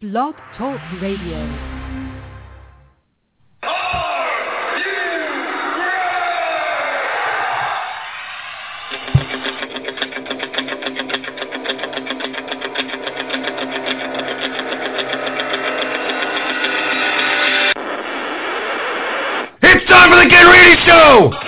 Blog Talk Radio. It's time for the Show!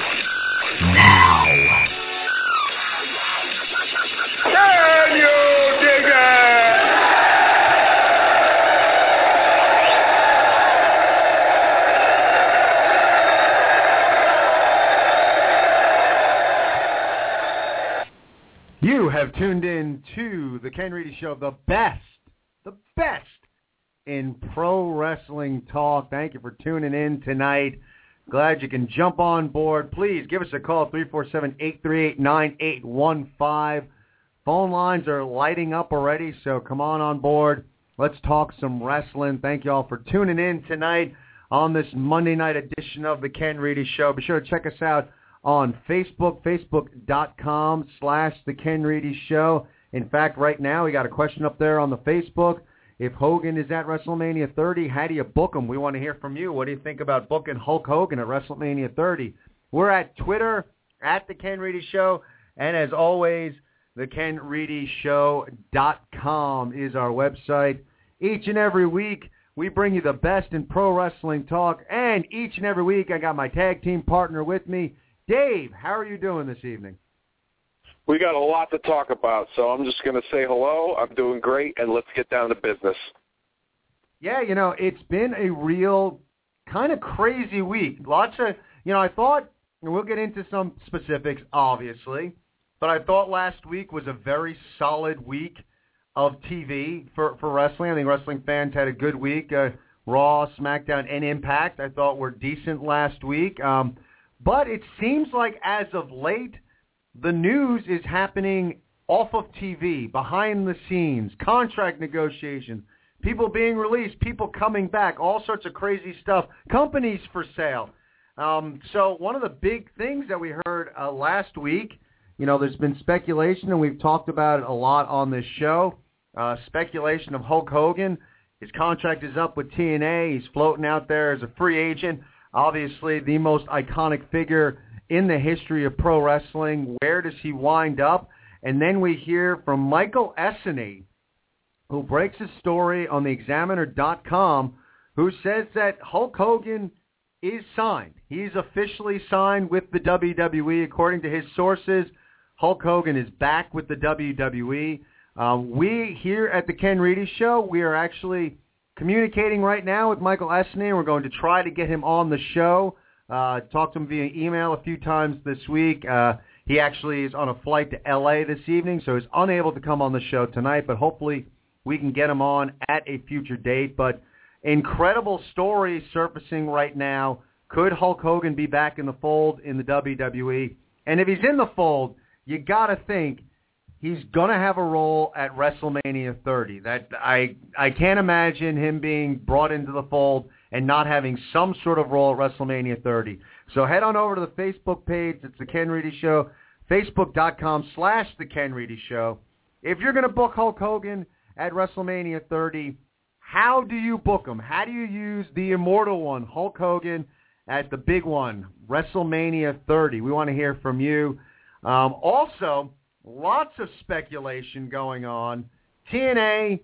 the Ken Reedy Show, the best, the best in pro wrestling talk. Thank you for tuning in tonight. Glad you can jump on board. Please give us a call, 347-838-9815. Phone lines are lighting up already, so come on on board. Let's talk some wrestling. Thank you all for tuning in tonight on this Monday night edition of the Ken Reedy Show. Be sure to check us out on Facebook, facebook.com slash The Ken Reedy Show. In fact, right now we got a question up there on the Facebook. If Hogan is at WrestleMania 30, how do you book him? We want to hear from you. What do you think about booking Hulk Hogan at WrestleMania 30? We're at Twitter, at The Ken Reedy Show, and as always, the thekenreedyshow.com is our website. Each and every week, we bring you the best in pro wrestling talk, and each and every week, I got my tag team partner with me, Dave. How are you doing this evening? We got a lot to talk about, so I'm just going to say hello. I'm doing great, and let's get down to business. Yeah, you know, it's been a real kind of crazy week. Lots of, you know, I thought, and we'll get into some specifics, obviously, but I thought last week was a very solid week of TV for, for wrestling. I think wrestling fans had a good week. Uh, Raw, SmackDown, and Impact I thought were decent last week. Um, but it seems like as of late, the news is happening off of TV, behind the scenes, contract negotiations, people being released, people coming back, all sorts of crazy stuff, companies for sale. Um, so one of the big things that we heard uh, last week, you know, there's been speculation, and we've talked about it a lot on this show. Uh, speculation of Hulk Hogan. His contract is up with TNA. He's floating out there as a free agent. Obviously, the most iconic figure in the history of pro wrestling. Where does he wind up? And then we hear from Michael Essany, who breaks a story on the Examiner.com, who says that Hulk Hogan is signed. He's officially signed with the WWE. According to his sources, Hulk Hogan is back with the WWE. Um, we here at the Ken Reedy Show, we are actually communicating right now with Michael and we're going to try to get him on the show. Uh, talked to him via email a few times this week. Uh, he actually is on a flight to L.A. this evening, so he's unable to come on the show tonight, but hopefully we can get him on at a future date. But incredible story surfacing right now. Could Hulk Hogan be back in the fold in the WWE? And if he's in the fold, you got to think he's gonna have a role at WrestleMania 30. That I I can't imagine him being brought into the fold and not having some sort of role at WrestleMania 30. So head on over to the Facebook page. It's the Ken Reedy Show. Facebook.com slash the Ken Reedy Show. If you're going to book Hulk Hogan at WrestleMania 30, how do you book him? How do you use the immortal one, Hulk Hogan, at the big one, WrestleMania 30? We want to hear from you. Um, also, lots of speculation going on. TNA,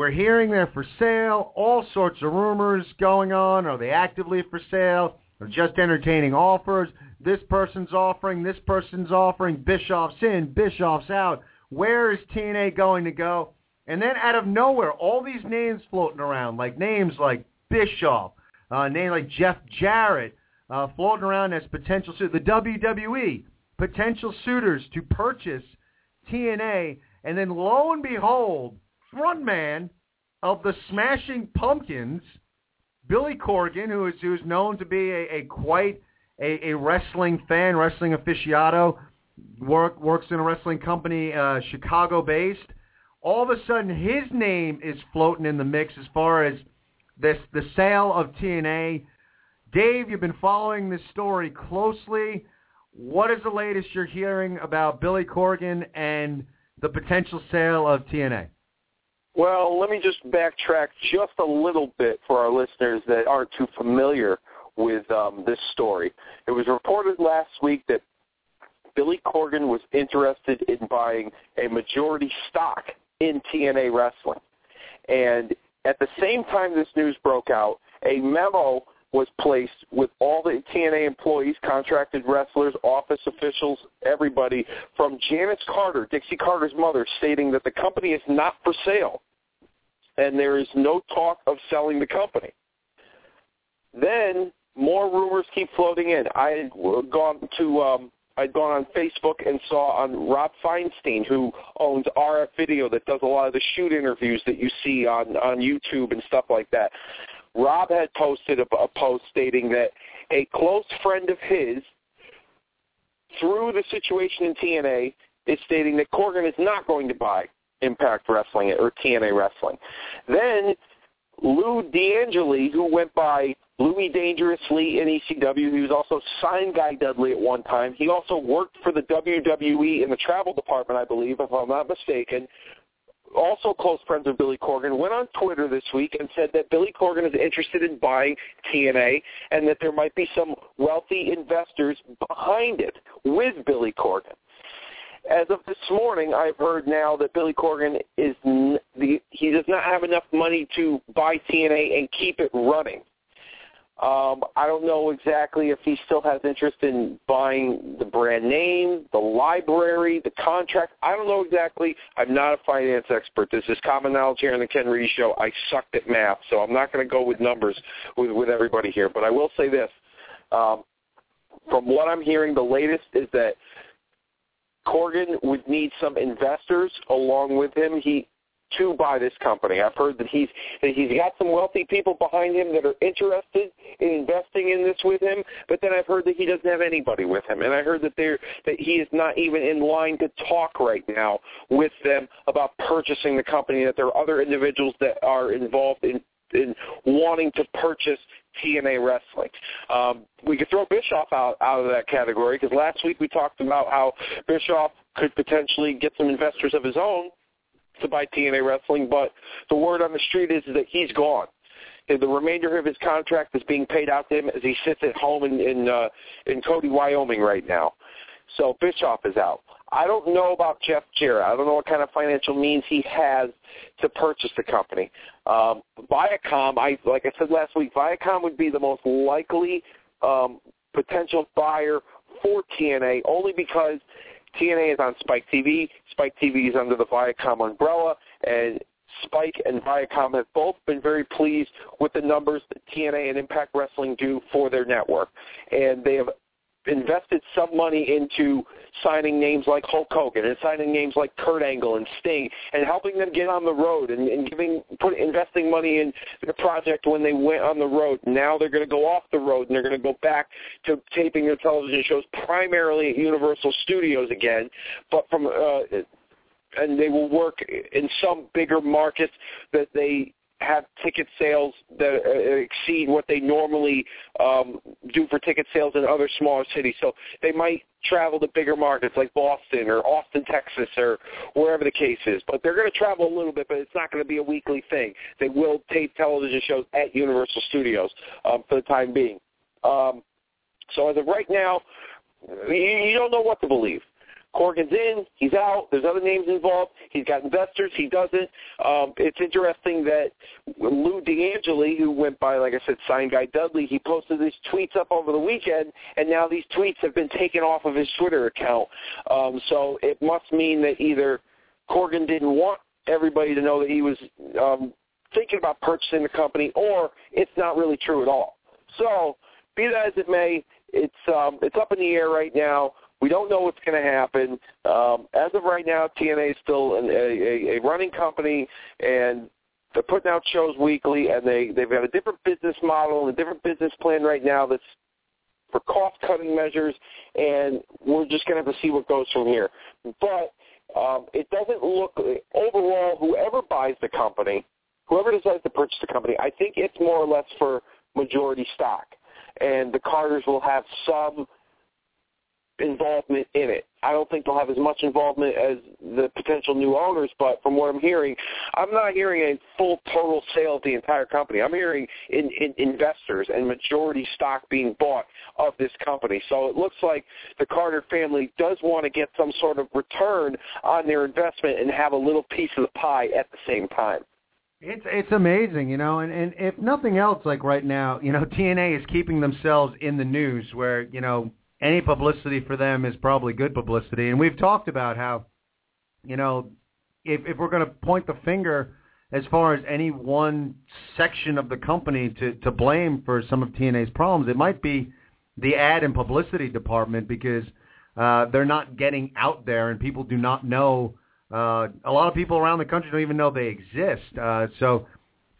we're hearing they're for sale. All sorts of rumors going on. Are they actively for sale? Or just entertaining offers? This person's offering. This person's offering. Bischoff's in. Bischoff's out. Where is TNA going to go? And then out of nowhere, all these names floating around, like names like Bischoff, uh, name like Jeff Jarrett, uh, floating around as potential suit. The WWE potential suitors to purchase TNA, and then lo and behold, frontman of the Smashing Pumpkins, Billy Corgan, who is who is known to be a, a quite a, a wrestling fan, wrestling aficionado, work works in a wrestling company, uh, Chicago based. All of a sudden, his name is floating in the mix as far as this the sale of TNA. Dave, you've been following this story closely. What is the latest you're hearing about Billy Corgan and the potential sale of TNA? Well, let me just backtrack just a little bit for our listeners that aren't too familiar with um, this story. It was reported last week that Billy Corgan was interested in buying a majority stock in TNA Wrestling. And at the same time this news broke out, a memo was placed with all the TNA employees, contracted wrestlers, office officials, everybody, from Janice Carter, Dixie Carter's mother, stating that the company is not for sale and there is no talk of selling the company. Then more rumors keep floating in. I had gone to um, I'd gone on Facebook and saw on Rob Feinstein, who owns RF Video, that does a lot of the shoot interviews that you see on on YouTube and stuff like that. Rob had posted a, a post stating that a close friend of his, through the situation in TNA, is stating that Corgan is not going to buy Impact Wrestling or TNA Wrestling. Then Lou D'Angeli, who went by Louis Dangerously in ECW. He was also Sign Guy Dudley at one time. He also worked for the WWE in the travel department, I believe, if I'm not mistaken. Also close friends of Billy Corgan, went on Twitter this week and said that Billy Corgan is interested in buying TNA and that there might be some wealthy investors behind it with Billy Corgan. As of this morning, I've heard now that Billy Corgan is n- the he does not have enough money to buy TNA and keep it running. Um, I don't know exactly if he still has interest in buying the brand name, the library, the contract. I don't know exactly. I'm not a finance expert. This is common knowledge here on the Ken Reedy Show. I sucked at math, so I'm not going to go with numbers with, with everybody here. But I will say this. Um, from what I'm hearing, the latest is that Corgan would need some investors along with him. He to buy this company. I've heard that he's that he's got some wealthy people behind him that are interested in investing in this with him, but then I've heard that he doesn't have anybody with him. And I heard that they that he is not even in line to talk right now with them about purchasing the company, that there are other individuals that are involved in in wanting to purchase TNA Wrestling. Um, we could throw Bischoff out, out of that category because last week we talked about how Bischoff could potentially get some investors of his own to buy TNA Wrestling, but the word on the street is that he's gone. The remainder of his contract is being paid out to him as he sits at home in in, uh, in Cody, Wyoming right now. So Bischoff is out. I don't know about Jeff Jarrett. I don't know what kind of financial means he has to purchase the company. Um, Viacom, I like I said last week, Viacom would be the most likely um, potential buyer for TNA, only because TNA is on Spike TV. Spike TV is under the Viacom umbrella, and Spike and Viacom have both been very pleased with the numbers that TNA and Impact Wrestling do for their network. And they have invested some money into signing names like Hulk Hogan and signing names like Kurt Angle and Sting and helping them get on the road and, and giving put investing money in the project when they went on the road. Now they're going to go off the road and they're going to go back to taping their television shows primarily at Universal Studios again, but from uh, and they will work in some bigger markets that they have ticket sales that uh, exceed what they normally um, do for ticket sales in other smaller cities. So they might travel to bigger markets like Boston or Austin, Texas, or wherever the case is. But they're going to travel a little bit, but it's not going to be a weekly thing. They will tape television shows at Universal Studios um, for the time being. Um, so as of right now, you, you don't know what to believe. Corgan's in, he's out. There's other names involved. He's got investors. He doesn't. Um, it's interesting that Lou D'Angeli, who went by, like I said, sign guy Dudley, he posted these tweets up over the weekend, and now these tweets have been taken off of his Twitter account. Um, so it must mean that either Corgan didn't want everybody to know that he was um, thinking about purchasing the company, or it's not really true at all. So, be that as it may, it's um, it's up in the air right now We don't know what's going to happen. Um, as of right now, TNA is still an, a, a, running company, and they're putting out shows weekly, and they they've got a different business model and a different business plan right now that's for cost cutting measures, and we're just going to have to see what goes from here. But um, it doesn't look overall. Whoever buys the company, whoever decides to purchase the company, I think it's more or less for majority stock, and the Carters will have some involvement in it. I don't think they'll have as much involvement as the potential new owners, but from what I'm hearing, I'm not hearing a full total sale of the entire company. I'm hearing in, in investors and majority stock being bought of this company. So it looks like the Carter family does want to get some sort of return on their investment and have a little piece of the pie at the same time. It's it's amazing, you know, and, and if nothing else, like right now, you know, TNA is keeping themselves in the news where, you know, any publicity for them is probably good publicity. And we've talked about how, you know, if if we're going to point the finger as far as any one section of the company to to blame for some of TNA's problems, it might be the ad and publicity department because uh, they're not getting out there and people do not know. Uh, a lot of people around the country don't even know they exist. Uh, so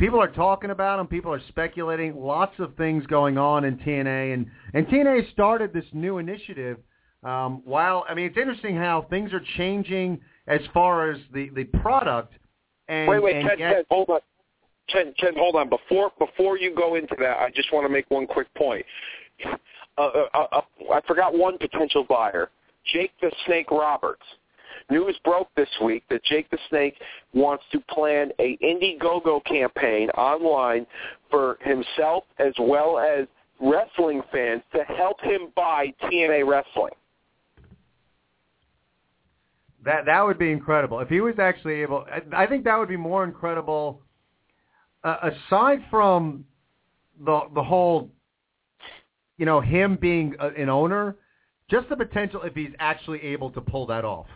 people are talking about them. People are speculating. Lots of things going on in TNA, and and TNA started this new initiative. Um, while I mean, it's interesting how things are changing as far as the the product. And, wait, wait, and Ken, yet, Ken, hold on. Ken, Ken, hold on. Before before you go into that, I just want to make one quick point. Uh, uh, uh, uh I forgot one potential buyer, Jake the Snake Roberts. News broke this week that Jake the Snake wants to plan a Indiegogo campaign online for himself as well as wrestling fans to help him buy TNA Wrestling. That that would be incredible if he was actually able. I think that would be more incredible. Uh, aside from the the whole, you know, him being a, an owner, just the potential if he's actually able to pull that off.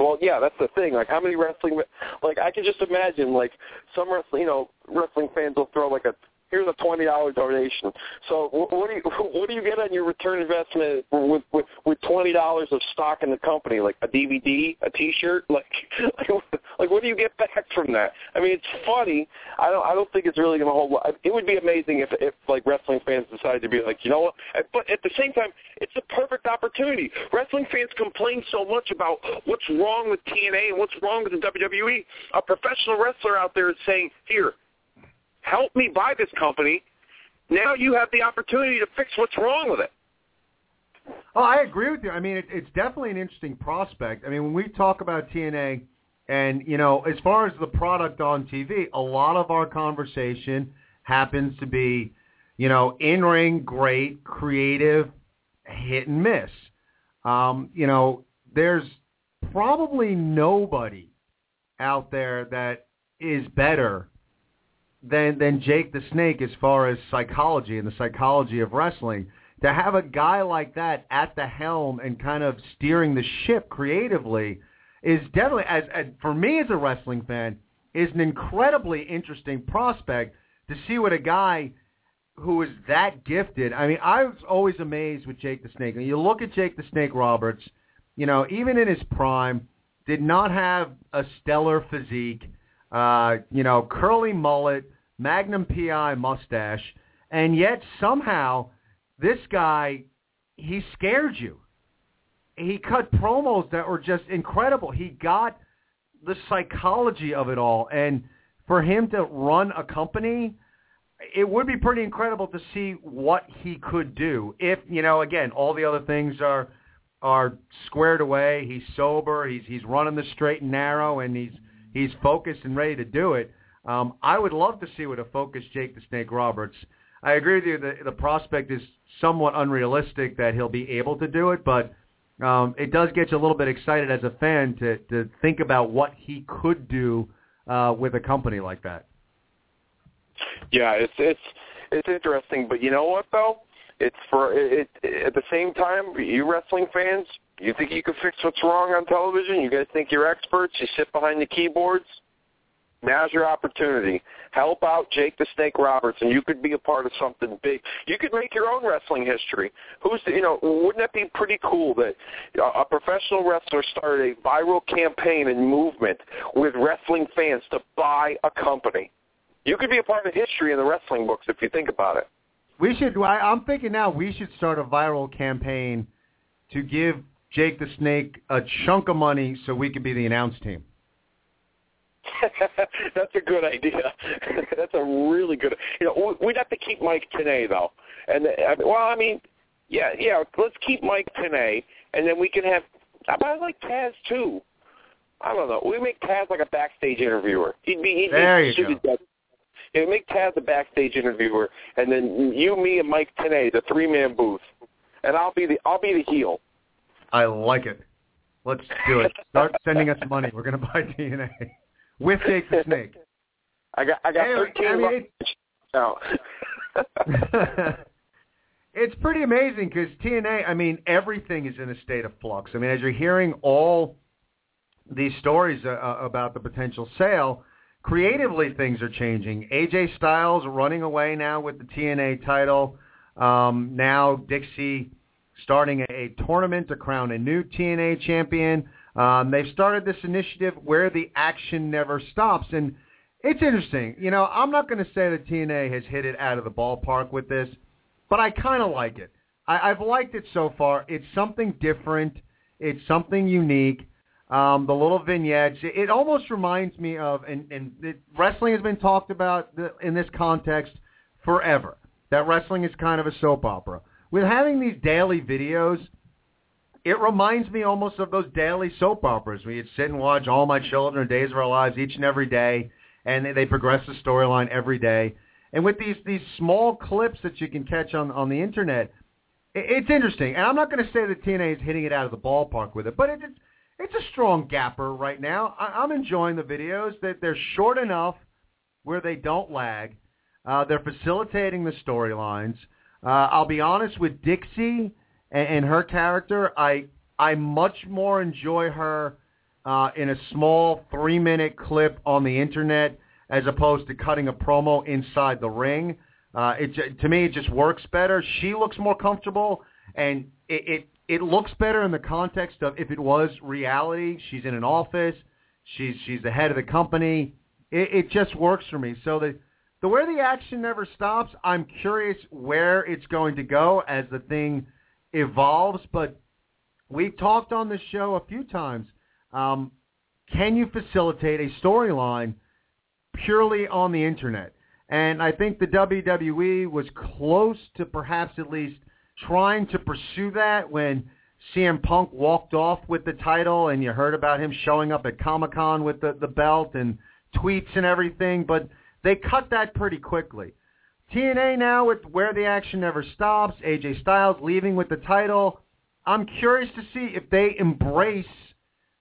Well, yeah, that's the thing. Like, how many wrestling? Like, I can just imagine, like, some wrestling, you know, wrestling fans will throw like a here's a twenty dollar donation. So what do you what do you get on your return investment with with, with twenty dollars of stock in the company, like a DVD, a T-shirt, like like what do you get back from that? I mean, it's funny. I don't I don't think it's really going to hold. It would be amazing if if like wrestling fans decided to be like, you know what? But at the same time, it's a perfect opportunity. Wrestling fans complain so much about what's wrong with TNA and what's wrong with the WWE. A professional wrestler out there is saying, here, help me buy this company. Now you have the opportunity to fix what's wrong with it. Oh, I agree with you. I mean, it, it's definitely an interesting prospect. I mean, when we talk about TNA, and you know, as far as the product on TV, a lot of our conversation happens to be, you know, in ring, great, creative, hit and miss. Um, you know, there's probably nobody out there that is better than than Jake the Snake as far as psychology and the psychology of wrestling. To have a guy like that at the helm and kind of steering the ship creatively is definitely as, as for me as a wrestling fan is an incredibly interesting prospect to see what a guy who is that gifted. I mean, I was always amazed with Jake the Snake. And you look at Jake the Snake Roberts, you know, even in his prime, did not have a stellar physique uh, you know, curly mullet, Magnum PI mustache, and yet somehow this guy, he scared you. He cut promos that were just incredible. He got the psychology of it all, and for him to run a company, it would be pretty incredible to see what he could do. If you know, again, all the other things are are squared away. He's sober. He's he's running the straight and narrow, and he's he's focused and ready to do it. Um, I would love to see what a focused Jake the Snake Roberts. I agree with you. The, the prospect is somewhat unrealistic that he'll be able to do it, but um, it does get you a little bit excited as a fan to to think about what he could do uh, with a company like that. Yeah, it's it's it's interesting, but you know what though? It's for it, it at the same time, you wrestling fans, you think you can fix what's wrong on television? You guys think you're experts? You sit behind the keyboards? Now's your opportunity. Help out Jake the Snake Roberts, and you could be a part of something big. You could make your own wrestling history. Who's the, you know? Wouldn't that be pretty cool that uh, a professional wrestler started a viral campaign and movement with wrestling fans to buy a company? You could be a part of history in the wrestling books if you think about it. We should. I, I'm thinking now we should start a viral campaign to give Jake the Snake a chunk of money so we could be the announce team. That's a good idea. That's a really good. You know, we'd have to keep Mike Tenay though, and well, I mean, yeah, yeah. Let's keep Mike Tenay, and then we can have. I like Taz too. I don't know. We make Taz like a backstage interviewer. He'd be. He'd there you go. Yeah, make Taz a backstage interviewer, and then you, me, and Mike Tenay, the three-man booth, and I'll be the I'll be the heel. I like it. Let's do it. Start sending us money. We're gonna buy TNA with Jake the Snake. I got I got thirteen. I mean, bucks now. it's pretty amazing because TNA. I mean, everything is in a state of flux. I mean, as you're hearing all these stories uh, about the potential sale, creatively things are changing. AJ Styles running away now with the TNA title. Um, now Dixie starting a, tournament to crown a new TNA champion. Um, they've started this initiative where the action never stops, and it's interesting. You know, I'm not going to say that TNA has hit it out of the ballpark with this, but I kind of like it. I, I've liked it so far. It's something different. It's something unique. Um, the little vignettes. It, it almost reminds me of, and, and it, wrestling has been talked about the, in this context forever. That wrestling is kind of a soap opera. With having these daily videos, it reminds me almost of those daily soap operas where you'd sit and watch All My Children Days of Our Lives each and every day, and they, they progress the storyline every day. And with these these small clips that you can catch on on the internet, it, it's interesting. And I'm not going to say that TNA is hitting it out of the ballpark with it, but it, it's it's a strong gapper right now. I, I'm enjoying the videos. That they're short enough where they don't lag. Uh, they're facilitating the storylines. Uh, I'll be honest with Dixie and, and her character. I I much more enjoy her uh, in a small three minute clip on the internet as opposed to cutting a promo inside the ring. Uh, it to me it just works better. She looks more comfortable, and it, it it looks better in the context of if it was reality. She's in an office. She's she's the head of the company. It, it just works for me. So the the where the action never stops. I'm curious where it's going to go as the thing evolves. But we've talked on this show a few times. Um, can you facilitate a storyline purely on the internet? And I think the WWE was close to perhaps at least trying to pursue that when CM Punk walked off with the title and you heard about him showing up at Comic-Con with the, the belt and tweets and everything, but they cut that pretty quickly. TNA now with Where the Action Never Stops, AJ Styles leaving with the title. I'm curious to see if they embrace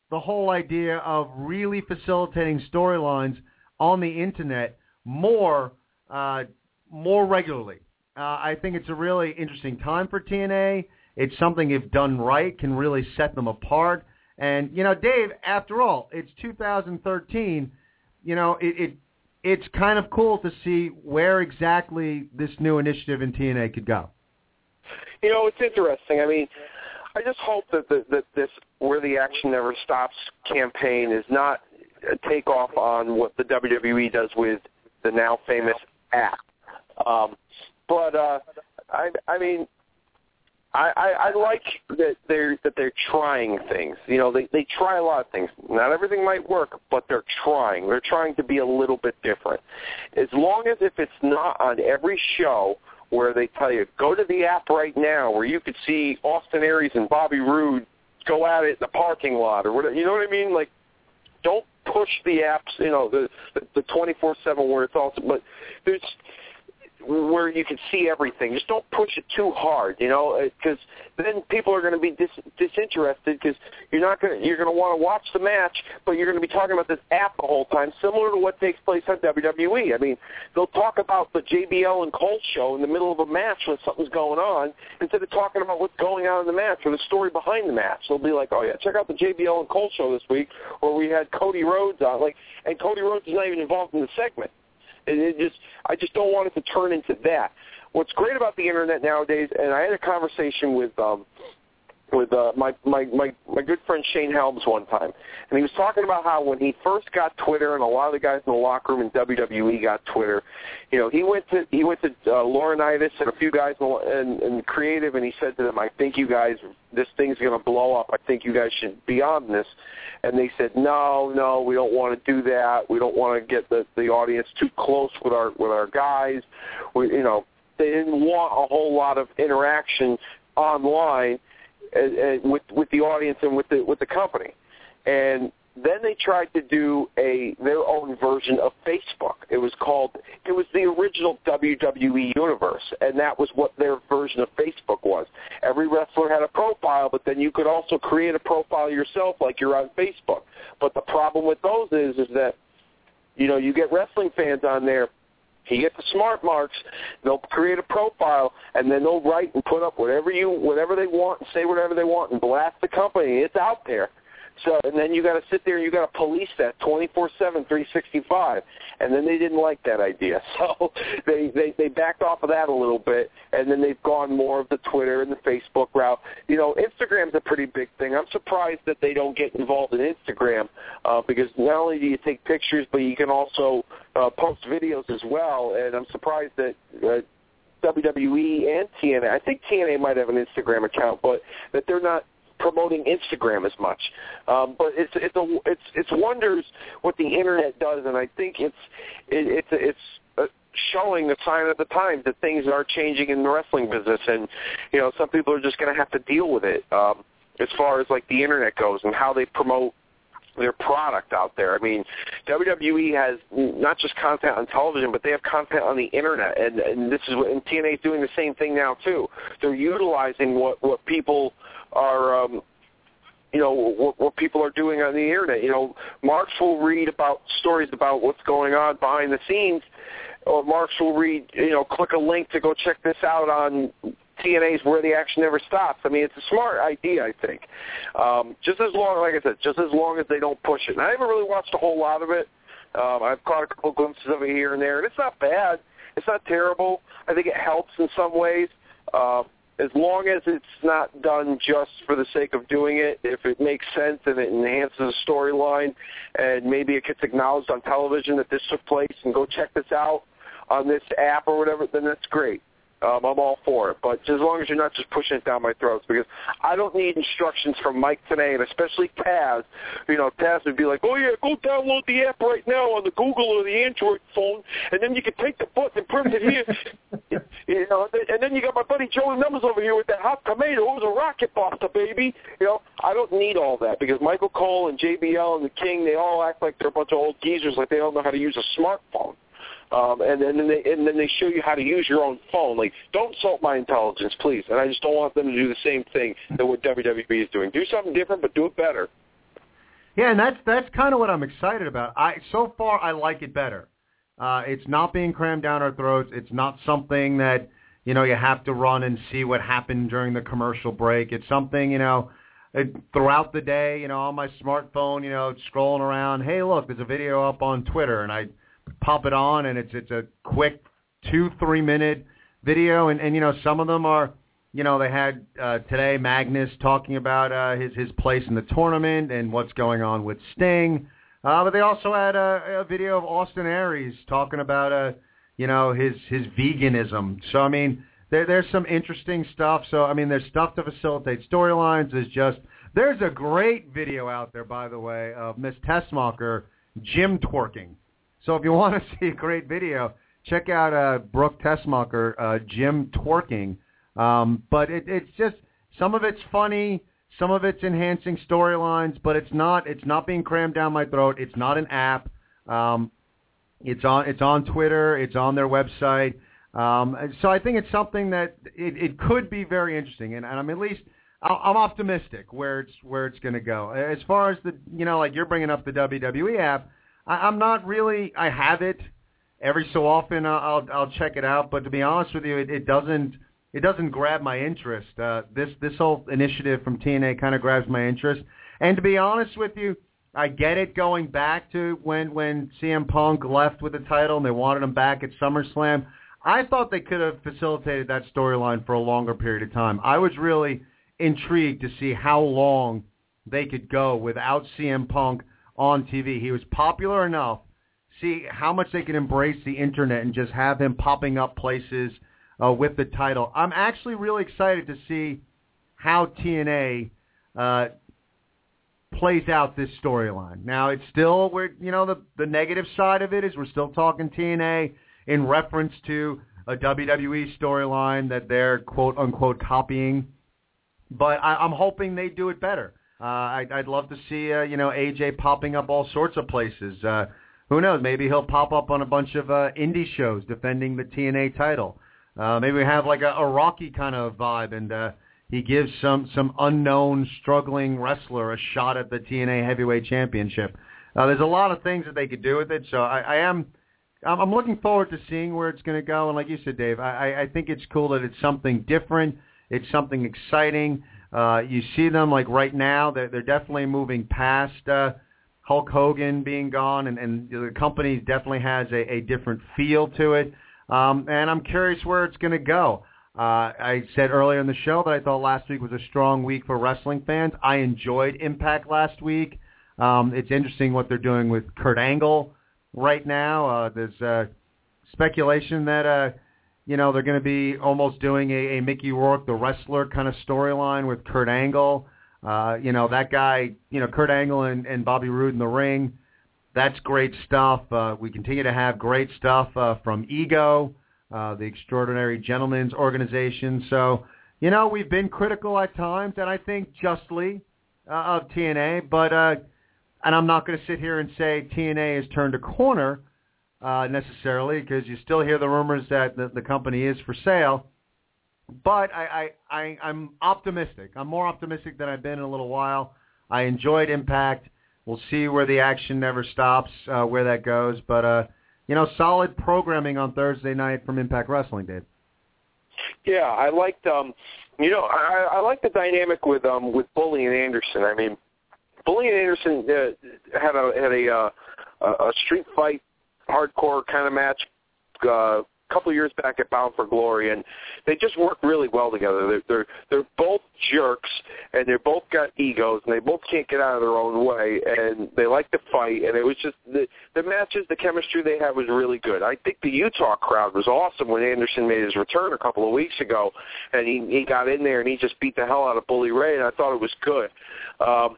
the whole idea of really facilitating storylines on the internet more uh, more regularly. Uh, I think it's a really interesting time for TNA. It's something, if done right, can really set them apart. And you know, Dave, after all, it's 2013. You know, it, it it's kind of cool to see where exactly this new initiative in TNA could go. You know, it's interesting. I mean, I just hope that the, that this "Where the Action Never Stops" campaign is not a takeoff on what the WWE does with the now famous app. Um, but uh, I, I mean, I, I, I like that they're that they're trying things. You know, they they try a lot of things. Not everything might work, but they're trying. They're trying to be a little bit different. As long as if it's not on every show where they tell you go to the app right now, where you could see Austin Aries and Bobby Roode go at it in the parking lot or whatever. You know what I mean? Like, don't push the apps. You know, the the twenty four seven where it's also. But there's where you can see everything. Just don't push it too hard, you know, uh, because then people are going to be dis- disinterested because you're not going to you're going to want to watch the match, but you're going to be talking about this app the whole time, similar to what takes place on WWE. I mean, they'll talk about the JBL and Cole show in the middle of a match when something's going on, instead of talking about what's going on in the match or the story behind the match. They'll be like, "Oh yeah, check out the JBL and Cole show this week, where we had Cody Rhodes on." Like, and Cody Rhodes is not even involved in the segment. And it just, I just don't want it to turn into that. What's great about the internet nowadays, and I had a conversation with um, with uh, my, my my my good friend Shane Helms one time, and he was talking about how when he first got Twitter, and a lot of the guys in the locker room in WWE got Twitter, you know, he went to he went to uh, Laurinaitis and a few guys in creative, and he said to them, "I think you guys, this thing's going to blow up. I think you guys should be on this." And they said, "No, no, we don't want to do that. We don't want to get the the audience too close with our with our guys. We, you know." They didn't want a whole lot of interaction online with with the audience and with the with the company, and then they tried to do a their own version of Facebook. It was called it was the original WWE universe, and that was what their version of Facebook was. Every wrestler had a profile, but then you could also create a profile yourself, like you're on Facebook. But the problem with those is is that you know you get wrestling fans on there you get the smart marks, they'll create a profile, and then they'll write and put up whatever you whatever they want and say whatever they want and blast the company. It's out there. So and then you got to sit there and you got to police that 24/7 365. And then they didn't like that idea. So they they they backed off of that a little bit and then they've gone more of the Twitter and the Facebook route. You know, Instagram's a pretty big thing. I'm surprised that they don't get involved in Instagram uh because not only do you take pictures but you can also uh post videos as well and I'm surprised that uh, WWE and TNA. I think TNA might have an Instagram account, but that they're not promoting Instagram as much. Um, but it's it's a it's it's wonders what the internet does, and I think it's it, it's it's uh, showing a sign of the times that things are changing in the wrestling business, and you know some people are just going to have to deal with it um, as far as like the internet goes and how they promote their product out there. I mean, WWE has not just content on television, but they have content on the internet, and and this is what and TNA is doing the same thing now too. They're utilizing what what people are um, you know what, what people are doing on the internet. You know, Marks will read about stories about what's going on behind the scenes, or Marks will read you know click a link to go check this out on TNA's Where the Action Never Stops. I mean, it's a smart idea, I think. Um, just as long, like I said, just as long as they don't push it. And I haven't really watched a whole lot of it. Um, I've caught a couple glimpses of it here and there, and it's not bad. It's not terrible. I think it helps in some ways. Uh, as long as it's not done just for the sake of doing it, if it makes sense and it enhances the storyline, and maybe it gets acknowledged on television that this took place, and go check this out on this app or whatever, then that's great. Um, I'm all for it, but as long as you're not just pushing it down my throats, because I don't need instructions from Mike Tenay, and especially Taz. You know, Taz would be like, "Oh yeah, go download the app right now on the Google or the Android phone, and then you can take the button and print it here." you know, and then you got my buddy Joey Numbers over here with that hot tomato. Who's a rocket buster, baby? You know, I don't need all that because Michael Cole and JBL and the King, they all act like they're a bunch of old geezers, like they don't know how to use a smartphone um, and, and then they and then they show you how to use your own phone. Like, don't insult my intelligence, please. And I just don't want them to do the same thing that what WWE is doing. Do something different, but do it better. Yeah, and that's that's kind of what I'm excited about. I so far I like it better. Uh, it's not being crammed down our throats. It's not something that you know you have to run and see what happened during the commercial break. It's something you know throughout the day, you know, on my smartphone, you know, scrolling around. Hey, look, there's a video up on Twitter, and I pop it on, and it's it's a quick two three minute video, and and you know some of them are. You know, they had uh, today Magnus talking about uh, his his place in the tournament and what's going on with Sting. Uh, but they also had a, a video of Austin Aries talking about uh, you know his his veganism. So I mean, there, there's some interesting stuff. So I mean, there's stuff to facilitate storylines. There's just there's a great video out there, by the way, of Miss Tessmacher gym twerking. So if you want to see a great video, check out uh, Brooke Tessmacher, uh, gym twerking. Um, but it, it's just some of it's funny, some of it's enhancing storylines, but it's not it's not being crammed down my throat. It's not an app. Um, it's on it's on Twitter. It's on their website. Um, so I think it's something that it, it could be very interesting, and, and I'm at least I'm optimistic where it's where it's going to go. As far as the you know, like you're bringing up the WWE app, I, I'm not really. I have it every so often. I'll I'll check it out, but to be honest with you, it, it doesn't it doesn't grab my interest. Uh, this this whole initiative from TNA kind of grabs my interest. And to be honest with you, I get it going back to when when CM Punk left with the title and they wanted him back at SummerSlam. I thought they could have facilitated that storyline for a longer period of time. I was really intrigued to see how long they could go without CM Punk on TV. He was popular enough. See how much they can embrace the internet and just have him popping up places uh, with the title. I'm actually really excited to see how TNA uh, plays out this storyline. Now it's still we're you know the the negative side of it is we're still talking TNA in reference to a WWE storyline that they're quote unquote copying, but I, I'm hoping they do it better. Uh, I'd, I'd love to see uh, you know AJ popping up all sorts of places. Uh, who knows? Maybe he'll pop up on a bunch of uh, indie shows defending the TNA title. Uh, maybe we have like a, a Rocky kind of vibe, and uh, he gives some some unknown struggling wrestler a shot at the TNA Heavyweight Championship. Uh, there's a lot of things that they could do with it, so I, I am I'm looking forward to seeing where it's going to go. And like you said, Dave, I, I think it's cool that it's something different. It's something exciting. Uh, you see them like right now; they're, they're definitely moving past uh, Hulk Hogan being gone, and, and the company definitely has a, a different feel to it. Um, and I'm curious where it's going to go. Uh, I said earlier in the show that I thought last week was a strong week for wrestling fans. I enjoyed Impact last week. Um, it's interesting what they're doing with Kurt Angle right now. Uh, there's uh, speculation that uh, you know they're going to be almost doing a, a Mickey Rourke, the wrestler, kind of storyline with Kurt Angle. Uh, you know that guy, you know Kurt Angle and, and Bobby Roode in the ring. That's great stuff. Uh, we continue to have great stuff uh, from Ego uh, the Extraordinary Gentlemen's Organization. So, you know, we've been critical at times, and I think justly, uh, of TNA. But, uh, and I'm not going to sit here and say TNA has turned a corner uh, necessarily, because you still hear the rumors that the, the company is for sale. But I, I, I, I'm optimistic. I'm more optimistic than I've been in a little while. I enjoyed Impact. We'll see where the action never stops, uh, where that goes. But uh, you know, solid programming on Thursday night from Impact Wrestling, Dave. Yeah, I liked um you know, I I like the dynamic with um with Bully and Anderson. I mean, Bully and Anderson uh, had a had a uh, a street fight hardcore kind of match uh couple of years back at Bound for Glory, and they just work really well together. They're they're they're both jerks, and they both got egos, and they both can't get out of their own way, and they like to fight. And it was just the the matches, the chemistry they had was really good. I think the Utah crowd was awesome when Anderson made his return a couple of weeks ago, and he he got in there and he just beat the hell out of Bully Ray, and I thought it was good. Um,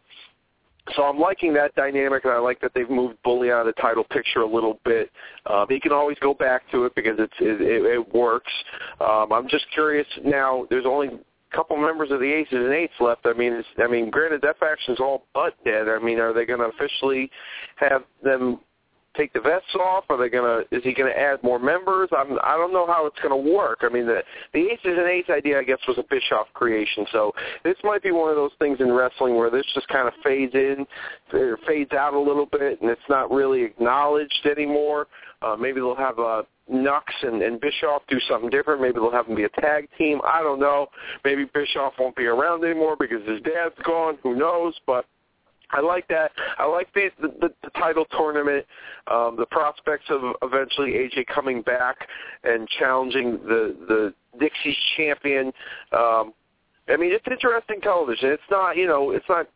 so I'm liking that dynamic, and I like that they've moved Bully out of the title picture a little bit. Um, he can always go back to it because it's it, it, it works. Um, I'm just curious now. There's only a couple members of the Aces and Eights left. I mean, it's, I mean, granted that faction's all but dead. I mean, are they going to officially have them take the vests off? Are they gonna? Is he gonna add more members? I'm. I don't know how it's gonna work. I mean, the the aces and eights idea, I guess, was a Bischoff creation. So this might be one of those things in wrestling where this just kind of fades in, fades out a little bit, and it's not really acknowledged anymore. Uh, maybe they'll have uh, Knux and, and Bischoff do something different. Maybe they'll have them be a tag team. I don't know. Maybe Bischoff won't be around anymore because his dad's gone. Who knows? But I like that. I like the the, the, the title tournament, um, the prospects of eventually AJ coming back and challenging the the Dixie's champion. Um, I mean, it's interesting television. It's not, you know, it's not.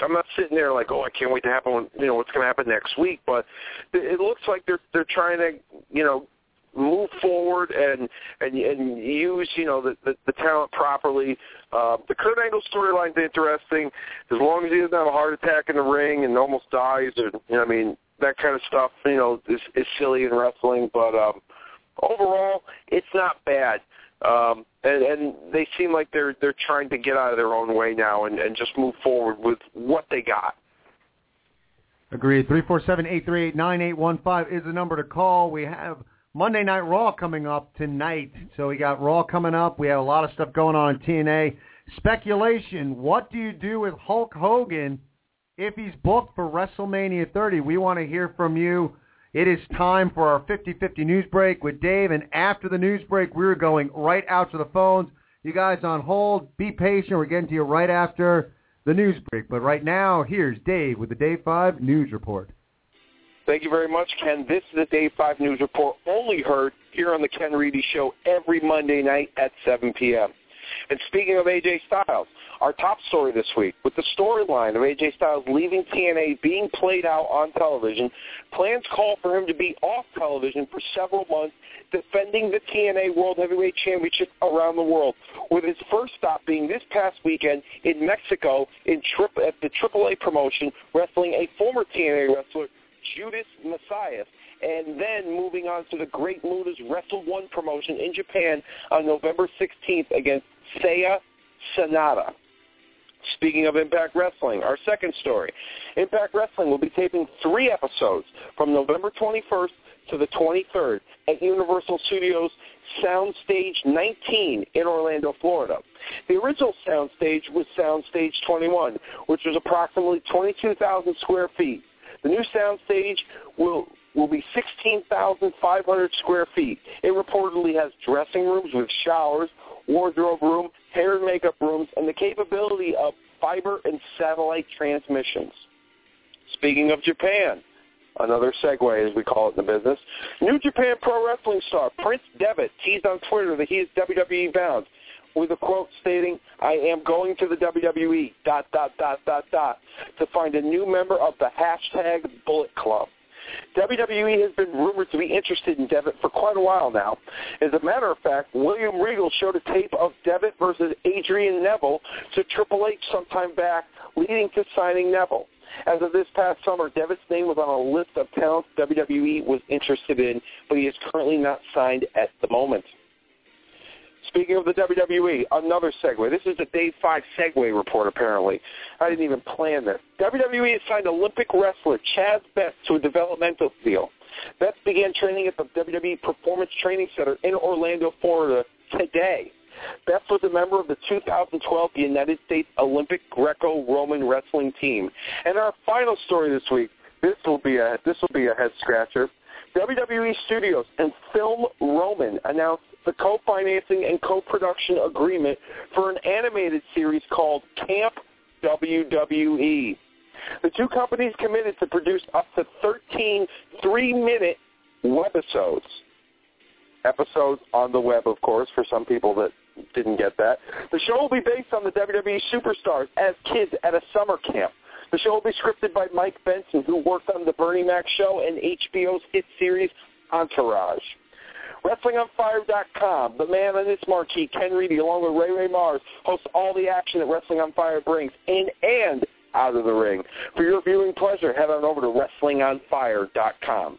I'm not sitting there like, oh, I can't wait to happen. When, you know, what's going to happen next week? But it looks like they're they're trying to, you know, move forward and and and use you know the the, the talent properly. Uh, the Kurt Angle storyline's interesting as long as he doesn't have a heart attack in the ring and almost dies, or you know, I mean that kind of stuff. You know, is, is silly in wrestling, but um, overall, it's not bad. Um, and, and they seem like they're they're trying to get out of their own way now and, and just move forward with what they got. Agreed. Three four seven eight three eight nine eight one five is the number to call. We have Monday Night Raw coming up tonight. So we got Raw coming up. We have a lot of stuff going on in TNA. Speculation, what do you do with Hulk Hogan if he's booked for WrestleMania 30? We want to hear from you. It is time for our 50-50 news break with Dave, and after the news break, we're going right out to the phones. You guys on hold. Be patient. We're getting to you right after the news break. But right now, here's Dave with the Day 5 News Report. Thank you very much, Ken. This is the Day 5 News Report, only heard here on the Ken Reedy Show every Monday night at 7 p.m. And speaking of AJ Styles, our top story this week, with the storyline of AJ Styles leaving TNA being played out on television, plans call for him to be off television for several months defending the TNA World Heavyweight Championship around the world, with his first stop being this past weekend in Mexico in tri- at the AAA promotion, wrestling a former TNA wrestler, Judas Mesias, and then moving on to the Great Muta's Wrestle One promotion in Japan on November 16th against Seiya Sanada. Speaking of Impact Wrestling, our second story. Impact Wrestling will be taping three episodes from November 21st to the 23rd at Universal Studios Soundstage 19 in Orlando, Florida. The original soundstage was Soundstage 21, which was approximately 22,000 square feet. The new soundstage will will be 16,500 square feet. It reportedly has dressing rooms with showers, wardrobe room, hair and makeup rooms, and the capability of fiber and satellite transmissions. Speaking of Japan, another segue as we call it in the business, New Japan Pro Wrestling star Prince Devitt teased on Twitter that he is WWE bound with a quote stating, I am going to the WWE, dot, dot, dot, dot, dot, to find a new member of the hashtag Bullet Club. WWE has been rumored to be interested in Devitt for quite a while now. As a matter of fact, William Regal showed a tape of Devitt versus Adrian Neville to Triple H sometime back, leading to signing Neville. As of this past summer, Devitt's name was on a list of talents WWE was interested in, but he is currently not signed at the moment. Speaking of the WWE, another segue. This is the Day 5 segue report, apparently. I didn't even plan this. WWE has signed Olympic wrestler Chaz Betts to a developmental deal. Betts began training at the WWE Performance Training Center in Orlando, Florida today. Betts was a member of the 2012 United States Olympic Greco-Roman wrestling team. And our final story this week, this will be a this will be a head scratcher. WWE Studios and Film Roman announced the co-financing and co-production agreement for an animated series called Camp WWE. The two companies committed to produce up to 13 three-minute webisodes. Episodes on the web, of course, for some people that didn't get that. The show will be based on the WWE superstars as kids at a summer camp. The show will be scripted by Mike Benson, who worked on The Bernie Mac Show and HBO's hit series Entourage. WrestlingOnFire.com, the man on this marquee, Ken Reedy, along with Ray Ray Mars, hosts all the action that Wrestling on Fire brings in and out of the ring. For your viewing pleasure, head on over to WrestlingOnFire.com.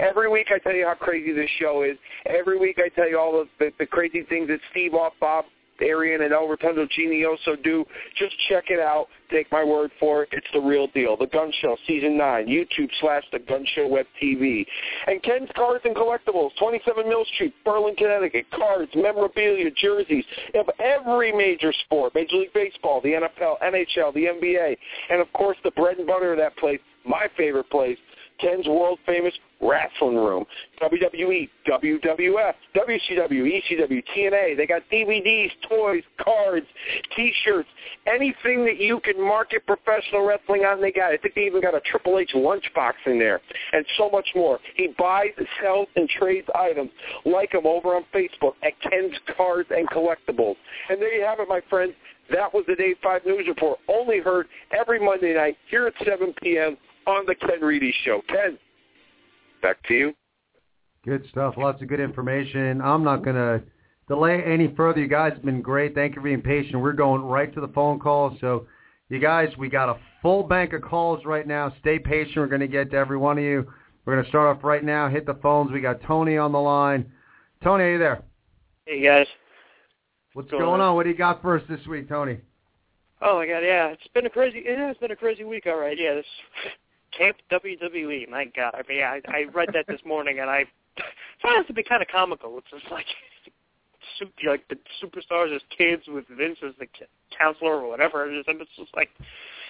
Every week I tell you how crazy this show is. Every week I tell you all the, the, the crazy things that Steve Off, Bob Arian, and El Rotundo Genioso do. Just check it out. Take my word for it. It's the real deal. The Gun Show, Season 9, YouTube slash The Gun Show Web TV. And Ken's Cards and Collectibles, 27 Mill Street, Berlin, Connecticut. Cards, memorabilia, jerseys of every major sport. Major League Baseball, the NFL, NHL, the NBA. And, of course, the bread and butter of that place, my favorite place, Ken's world famous wrestling room. WWE, WWF, WCW, ECW, TNA. They got DVDs, toys, cards, T-shirts, anything that you can market professional wrestling on. They got. I think they even got a Triple H lunchbox in there, and so much more. He buys, sells, and trades items. Like him over on Facebook at Ken's Cards and Collectibles. And there you have it, my friends. That was the Day 5 News Report, only heard every Monday night here at 7 p.m on the Ken Reedy Show. Ken, back to you. Good stuff. Lots of good information. I'm not going to delay any further. You guys have been great. Thank you for being patient. We're going right to the phone calls. So, you guys, we got a full bank of calls right now. Stay patient. We're going to get to every one of you. We're going to start off right now. Hit the phones. We got Tony on the line. Tony, are you there? Hey, guys. What's going, going on? on? What do you got for us this week, Tony? Oh my God, yeah, it's been a crazy. Yeah, it's been a crazy week. All right, yeah, this Camp WWE. My God, I mean, I, I read that this morning and I found it to be kind of comical. It's just like like the superstars as kids with Vince as the counselor or whatever. It's just like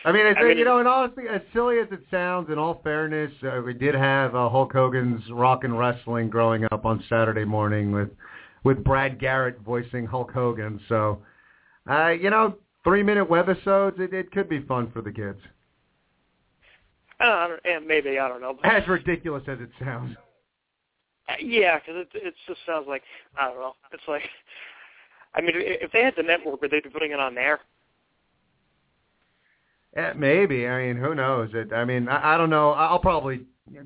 I mean, it's, I mean, you know, and honestly, as silly as it sounds, in all fairness, uh, we did have uh, Hulk Hogan's Rock and Wrestling growing up on Saturday morning with with Brad Garrett voicing Hulk Hogan. So, uh, you know, three minute webisodes, it, it could be fun for the kids. I don't, maybe I don't know. But, As ridiculous as it sounds. Uh, yeah, because it it just sounds like I don't know. It's like, I mean, if they had the network, would they be putting it on there? Yeah, maybe. I mean, who knows? It. I mean, I, I don't know. I'll probably.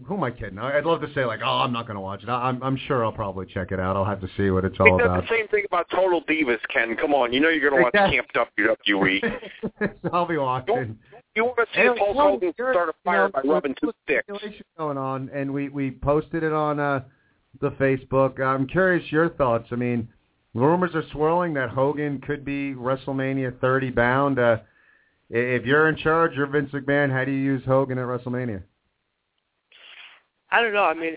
Who am I kidding? I'd love to say like, oh, I'm not going to watch it. I'm I'm sure I'll probably check it out. I'll have to see what it's all about. the same thing about Total Divas, Ken. Come on, you know you're going to watch. Camp WWE. I'll be watching. You want to see And Hulk Hogan start a you fire know, by rubbing two sticks? going on, and we we posted it on uh, the Facebook. I'm curious your thoughts. I mean, rumors are swirling that Hogan could be WrestleMania 30 bound. Uh, if you're in charge, you're Vince McMahon. How do you use Hogan at WrestleMania? I don't know. I mean,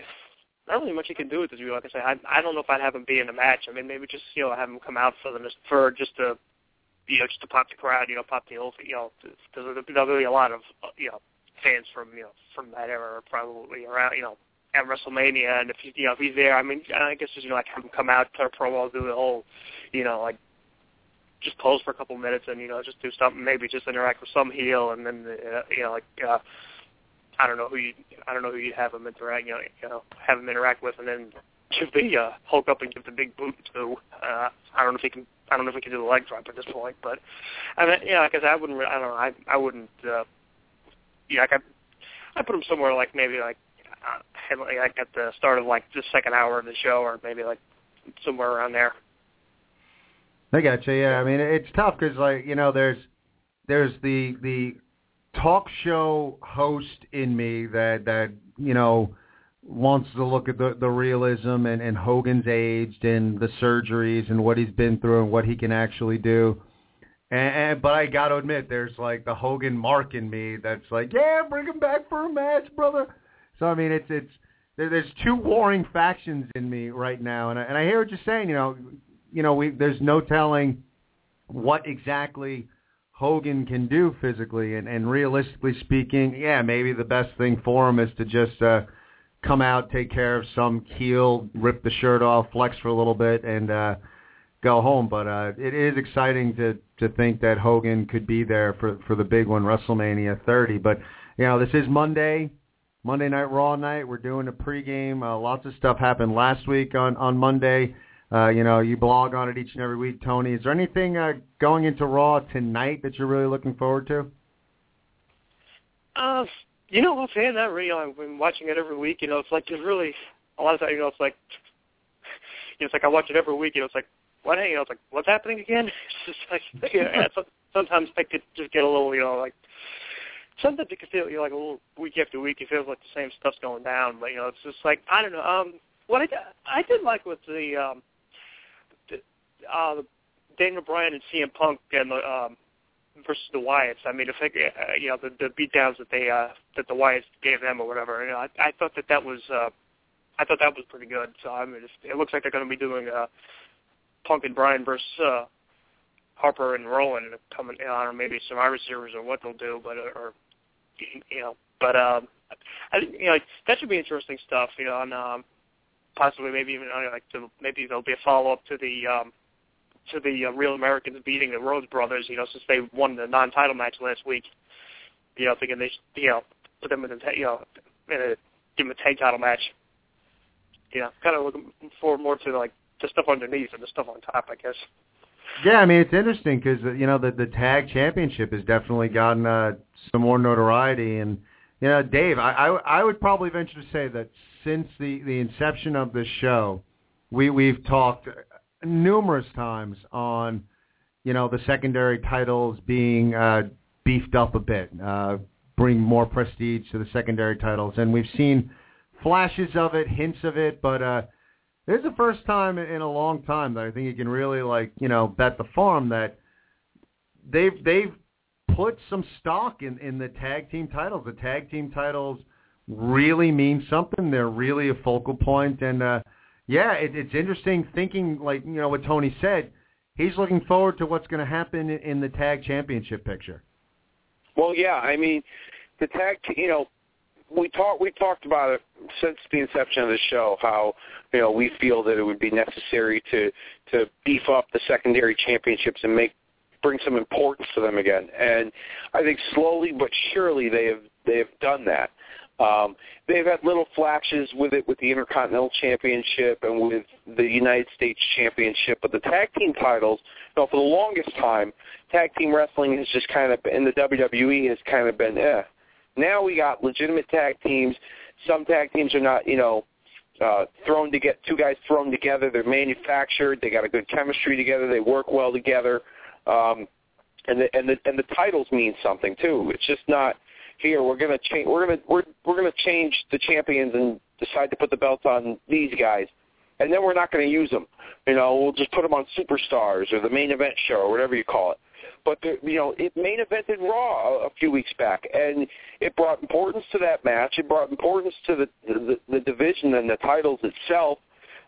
not really much you can do with this. Like I say, I I don't know if I'd have him be in a match. I mean, maybe just you know have him come out for the for just to you know just to pop the crowd, you know, pop the old you know because there'll be a lot of uh, you know fans from you know from that era probably around you know at WrestleMania, and if you know if he's there, I mean, I guess just you know like have him come out, cut a promo, do the whole you know like just pose for a couple minutes and you know just do something, maybe just interact with some heel, and then uh, you know like. uh I don't know who you I don't know who you'd have him interact you know, you know have him interact with and then give the uh, Hulk up and give the big boot to. Uh, I don't know if he can I don't know if he can do the leg drop at this point, but I mean yeah, because I wouldn't I don't know I I wouldn't uh, yeah like I I put him somewhere like maybe like uh, like at the start of like the second hour of the show or maybe like somewhere around there. I got you. Yeah, I mean it's tough because like you know there's there's the the talk show host in me that that you know wants to look at the the realism and and Hogan's aged and the surgeries and what he's been through and what he can actually do. And, and but I got to admit, there's like the Hogan mark in me that's like, yeah, bring him back for a match, brother. So I mean, it's it's there, there's two warring factions in me right now, and I, and I hear what you're saying. You know, you know, we there's no telling what exactly Hogan can do physically, and and realistically speaking, yeah, maybe the best thing for him is to just uh, come out, take care of some heel, rip the shirt off, flex for a little bit, and uh, go home. But uh, it is exciting to to think that Hogan could be there for for the big one, WrestleMania 30. But you know, this is Monday. Monday Night Raw night. We're doing a pregame. Uh, lots of stuff happened last week on on Monday. Uh, you know, you blog on it each and every week, Tony. Is there anything uh, going into Raw tonight that you're really looking forward to? Uh, you know, offhand, not really. I've been watching it every week. You know, it's like there's really a lot of times. You know, it's like you know, it's like I watch it every week. You know, it's like what? You know, it's like what's happening again? It's just like you know, sometimes I could just get a little, you know, like sometimes it can feel you know, like a little week after week. It feels like the same stuff's going down, but you know, it's just like I don't know. Um, what I I did like with the um, the, uh, Daniel Bryan and CM Punk and the um versus the Wyatts. I mean, if they, uh, you know the the beatdowns that they uh that the Wyatts gave them or whatever. You know, I, I thought that that was uh I thought that was pretty good. So I mean, it's, it looks like they're going to be doing uh Punk and Bryan versus uh Harper and Rowan coming. I don't know, maybe Survivor Series or what they'll do, but uh, or you know, but um, I you know that should be interesting stuff. You know, and um, possibly maybe even uh, like to, maybe there'll be a follow up to the um to the uh, Real Americans beating the Rhodes Brothers, you know, since they won the non-title match last week. You know, thinking they, should, you know, put them in ta- you know, in a, give them a tag title match. You know, kind of looking forward more to like the stuff underneath and the stuff on top, I guess. Yeah, I mean it's interesting because you know the the tag championship has definitely gotten uh, some more notoriety, and you know Dave, I, I I would probably venture to say that since the the inception of the show, we we've talked numerous times on you know the secondary titles being uh, beefed up a bit, uh, bring more prestige to the secondary titles, and we've seen flashes of it, hints of it, but. uh this is the first time in a long time that I think you can really like, you know, bet the farm that they've they've put some stock in in the tag team titles. The tag team titles really mean something. They're really a focal point and uh Yeah, it, it's interesting thinking like you know what Tony said. He's looking forward to what's going to happen in, in the tag championship picture. Well, yeah, I mean, the tag, you know, we talked we talked about it since the inception of the show how you know we feel that it would be necessary to to beef up the secondary championships and make bring some importance to them again and i think slowly but surely they have they have done that um they've had little flashes with it with the intercontinental championship and with the united states championship but the tag team titles you know for the longest time tag team wrestling has just kind of in the wwe has kind of been eh now we got legitimate tag teams. Some tag teams are not, you know, uh, thrown to get two guys thrown together. They're manufactured. They got a good chemistry together. They work well together. Um, and the and the and the titles mean something too. It's just not here. We're gonna change. We're gonna we're we're gonna change the champions and decide to put the belts on these guys, and then we're not gonna use them. You know, we'll just put them on superstars or the main event show or whatever you call it but the, you know it main evented Raw a, few weeks back, and it brought importance to that match. It brought importance to the the, the division and the titles itself.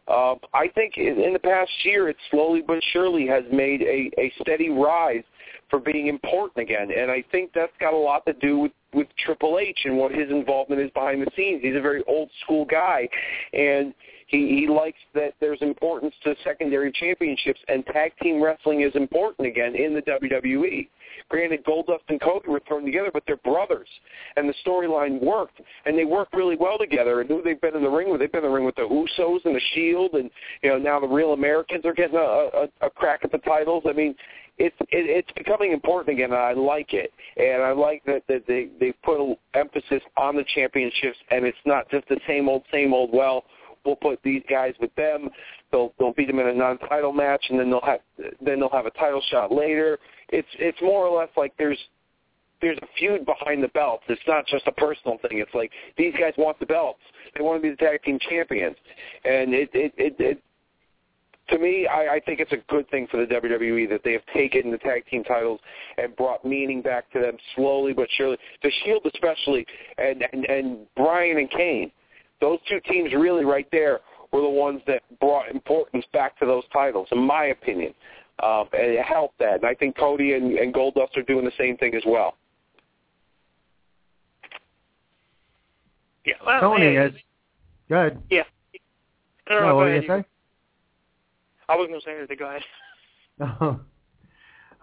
Uh, I think in, in the past year, it slowly but surely has made a, a steady rise for being important again, and I think that's got a lot to do with with Triple H and what his involvement is behind the scenes. He's a very old school guy, and he, he likes that there's importance to secondary championships, and tag team wrestling is important again in the WWE. Granted, Goldust and Cody were thrown together, but they're brothers, and the storyline worked, and they work really well together. And who they've been in the ring with? They've been in the ring with the Usos and the Shield, and you know now the Real Americans are getting a, a, a crack at the titles. I mean, it's it, it's becoming important again, and I like it. And I like that, that they they put emphasis on the championships, and it's not just the same old same old. Well, we'll put these guys with them. They'll they'll beat them in a non-title match, and then they'll have then they'll have a title shot later. It's it's more or less like there's there's a feud behind the belts. It's not just a personal thing. It's like these guys want the belts. They want to be the tag team champions, and it it it. it to me, I, I think it's a good thing for the WWE that they have taken the tag team titles and brought meaning back to them slowly but surely. The Shield, especially, and and, and Bryan and Kane those two teams really right there were the ones that brought importance back to those titles, in my opinion. Um, and it helped that. And I think Cody and, and Goldust are doing the same thing as well. Yeah, well, Tony, hey, is, good. Yeah. No, no, No, go what were you gonna say? I wasn't going to say anything. Go ahead.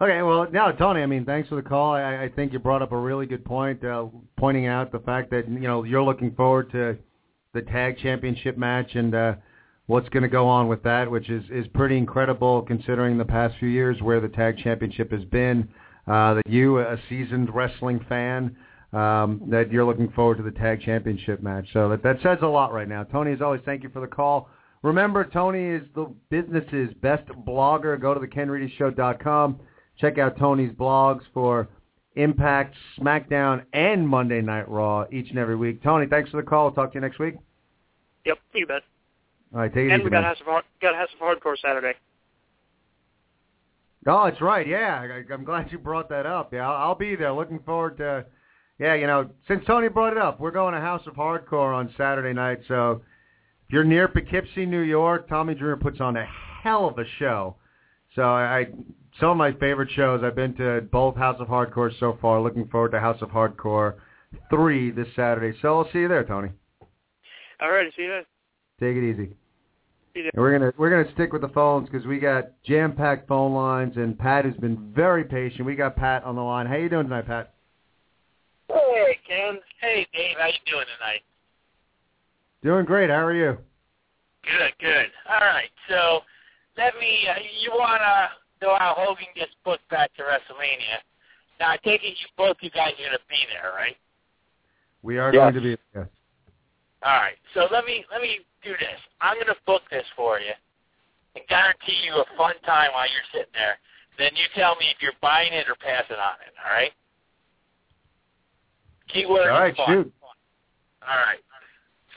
okay, well, now Tony. I mean, thanks for the call. I, I think you brought up a really good point, uh, pointing out the fact that you know you're looking forward to the tag championship match and uh, what's going to go on with that, which is is pretty incredible considering the past few years where the tag championship has been. Uh, that you, a seasoned wrestling fan, um, that you're looking forward to the tag championship match. So that that says a lot right now. Tony, as always, thank you for the call. Remember, Tony is the business's best blogger. Go to thekenreedyshow.com. Check out Tony's blogs for Impact, SmackDown, and Monday Night Raw each and every week. Tony, thanks for the call. We'll talk to you next week. Yep, you bet. All right, take it And easy, we got. House of Hard- got House of Hardcore Saturday. Oh, that's right. Yeah, I, I'm glad you brought that up. Yeah, I'll, I'll be there. Looking forward to. Yeah, you know, since Tony brought it up, we're going to House of Hardcore on Saturday night. So if you're near Poughkeepsie, New York, Tommy Dreamer puts on a hell of a show. So I, I some of my favorite shows. I've been to both House of Hardcore so far. Looking forward to House of Hardcore three this Saturday. So I'll see you there, Tony. All right, see you then. Take it easy. And we're gonna we're gonna stick with the phones because we got jam packed phone lines, and Pat has been very patient. We got Pat on the line. How you doing tonight, Pat? Hey, Ken. Hey, Dave. How you doing tonight? Doing great. How are you? Good, good. All right. So, let me. Uh, you want to know how Hogan gets booked back to WrestleMania? Now, I take it you both you guys are going to be there, right? We are Yes. going to be. Yes. All right. So let me let me do this. I'm going to book this for you and guarantee you a fun time while you're sitting there. Then you tell me if you're buying it or passing on it. All right. Keyword All right, fun. shoot. All right.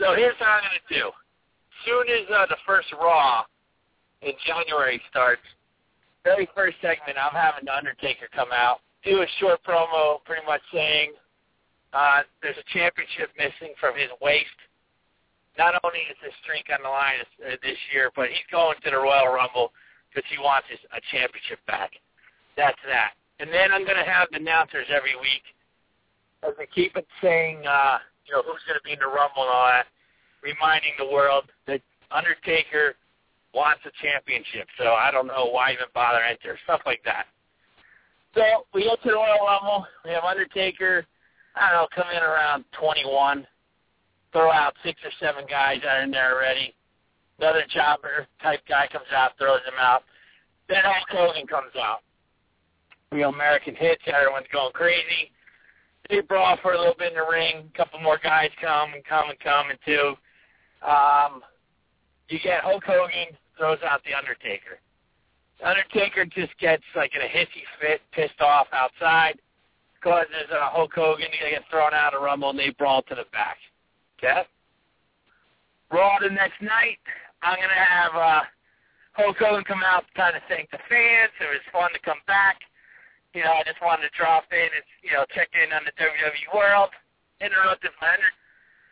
So here's what I'm going to do. Soon as uh, the first Raw in January starts, very first segment, I'm having the Undertaker come out, do a short promo, pretty much saying uh, there's a championship missing from his waist, not only is his streak on the line this, uh, year, but he's going to the Royal Rumble because he wants his, a championship back. That's that. And then I'm going to have the announcers every week as they keep it saying, uh, you know, who's going to be in the Rumble and all that, reminding the world that Undertaker wants a championship. So I don't know why even bother enter stuff like that. So we get to the Royal Rumble. We have Undertaker. I don't know, come in around 21. Throw out six or seven guys that are in there already. Another chopper type guy comes out, throws them out. Then Hulk Hogan comes out. Know, American hits. Everyone's going crazy. They brawl for a little bit in the ring. A couple more guys come and come and come and two. Um, you get Hulk Hogan throws out the Undertaker. The Undertaker just gets like in a hissy fit, pissed off outside, causes uh, Hulk Hogan to get thrown out of Rumble, and they brawl to the back. Okay. Raw the next night, I'm gonna have uh, Hulk Hogan come out to kind of thank the fans. It was fun to come back. You know, I just wanted to drop in and you know check in on the WWE world. Interrupted Leonard,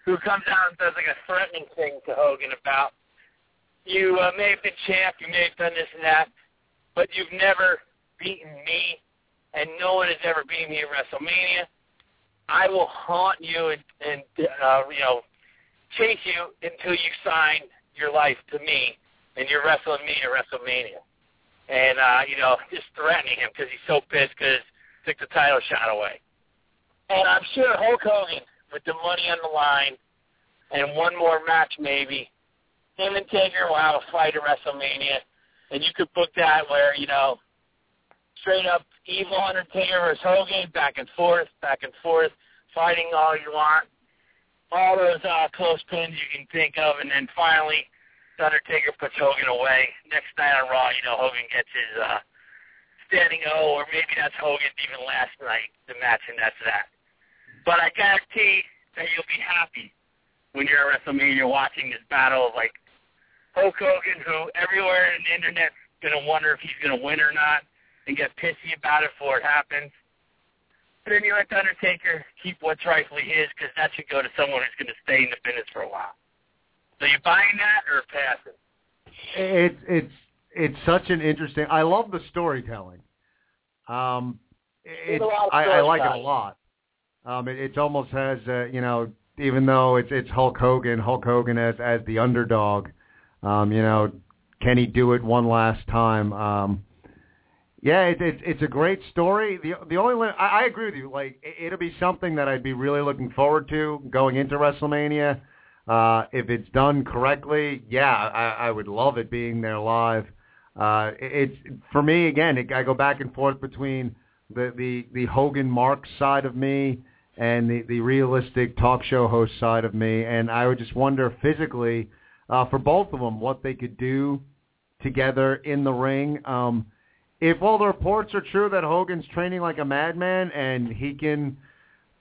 who comes out and does like a threatening thing to Hogan about you uh, may have been champ, you may have done this and that, but you've never beaten me, and no one has ever beaten me at WrestleMania. I will haunt you and, and uh, you know, chase you until you sign your life to me, and you're wrestling me at WrestleMania. And uh, you know, just threatening him because he's so pissed because took the title shot away. And I'm sure Hulk Hogan, with the money on the line, and one more match maybe, him and Taker will have a fight at WrestleMania, and you could book that where you know, straight up evil Undertaker versus Hogan, back and forth, back and forth, fighting all you want, all those uh, close pins you can think of, and then finally, Undertaker puts Hogan away. Next night on Raw, you know, Hogan gets his uh, standing O, or maybe that's Hogan even last night, the match, and that's that. But I guarantee that you'll be happy when you're at WrestleMania watching this battle of like Hulk Hogan, who everywhere in the internet's gonna wonder if he's gonna win or not, and get pissy about it before it happens. But then you let the Undertaker keep what's rightfully his, because that should go to someone who's gonna stay in the business for a while. So you buying that or passing? It's it's it's such an interesting. I love the storytelling. Um, it's I, I like it a lot. Um, it, it almost has uh, you know even though it's it's Hulk Hogan, Hulk Hogan as as the underdog. Um, you know, can he do it one last time? Um, yeah, it, it, it's a great story. The the only I, I agree with you. Like it, it'll be something that I'd be really looking forward to going into WrestleMania. Uh, if it's done correctly, yeah, I, I would love it being there live. Uh, it, it's for me again. It, I go back and forth between the the the Hogan Mark side of me and the the realistic talk show host side of me, and I would just wonder physically uh, for both of them what they could do together in the ring. Um, if all the reports are true that Hogan's training like a madman and he can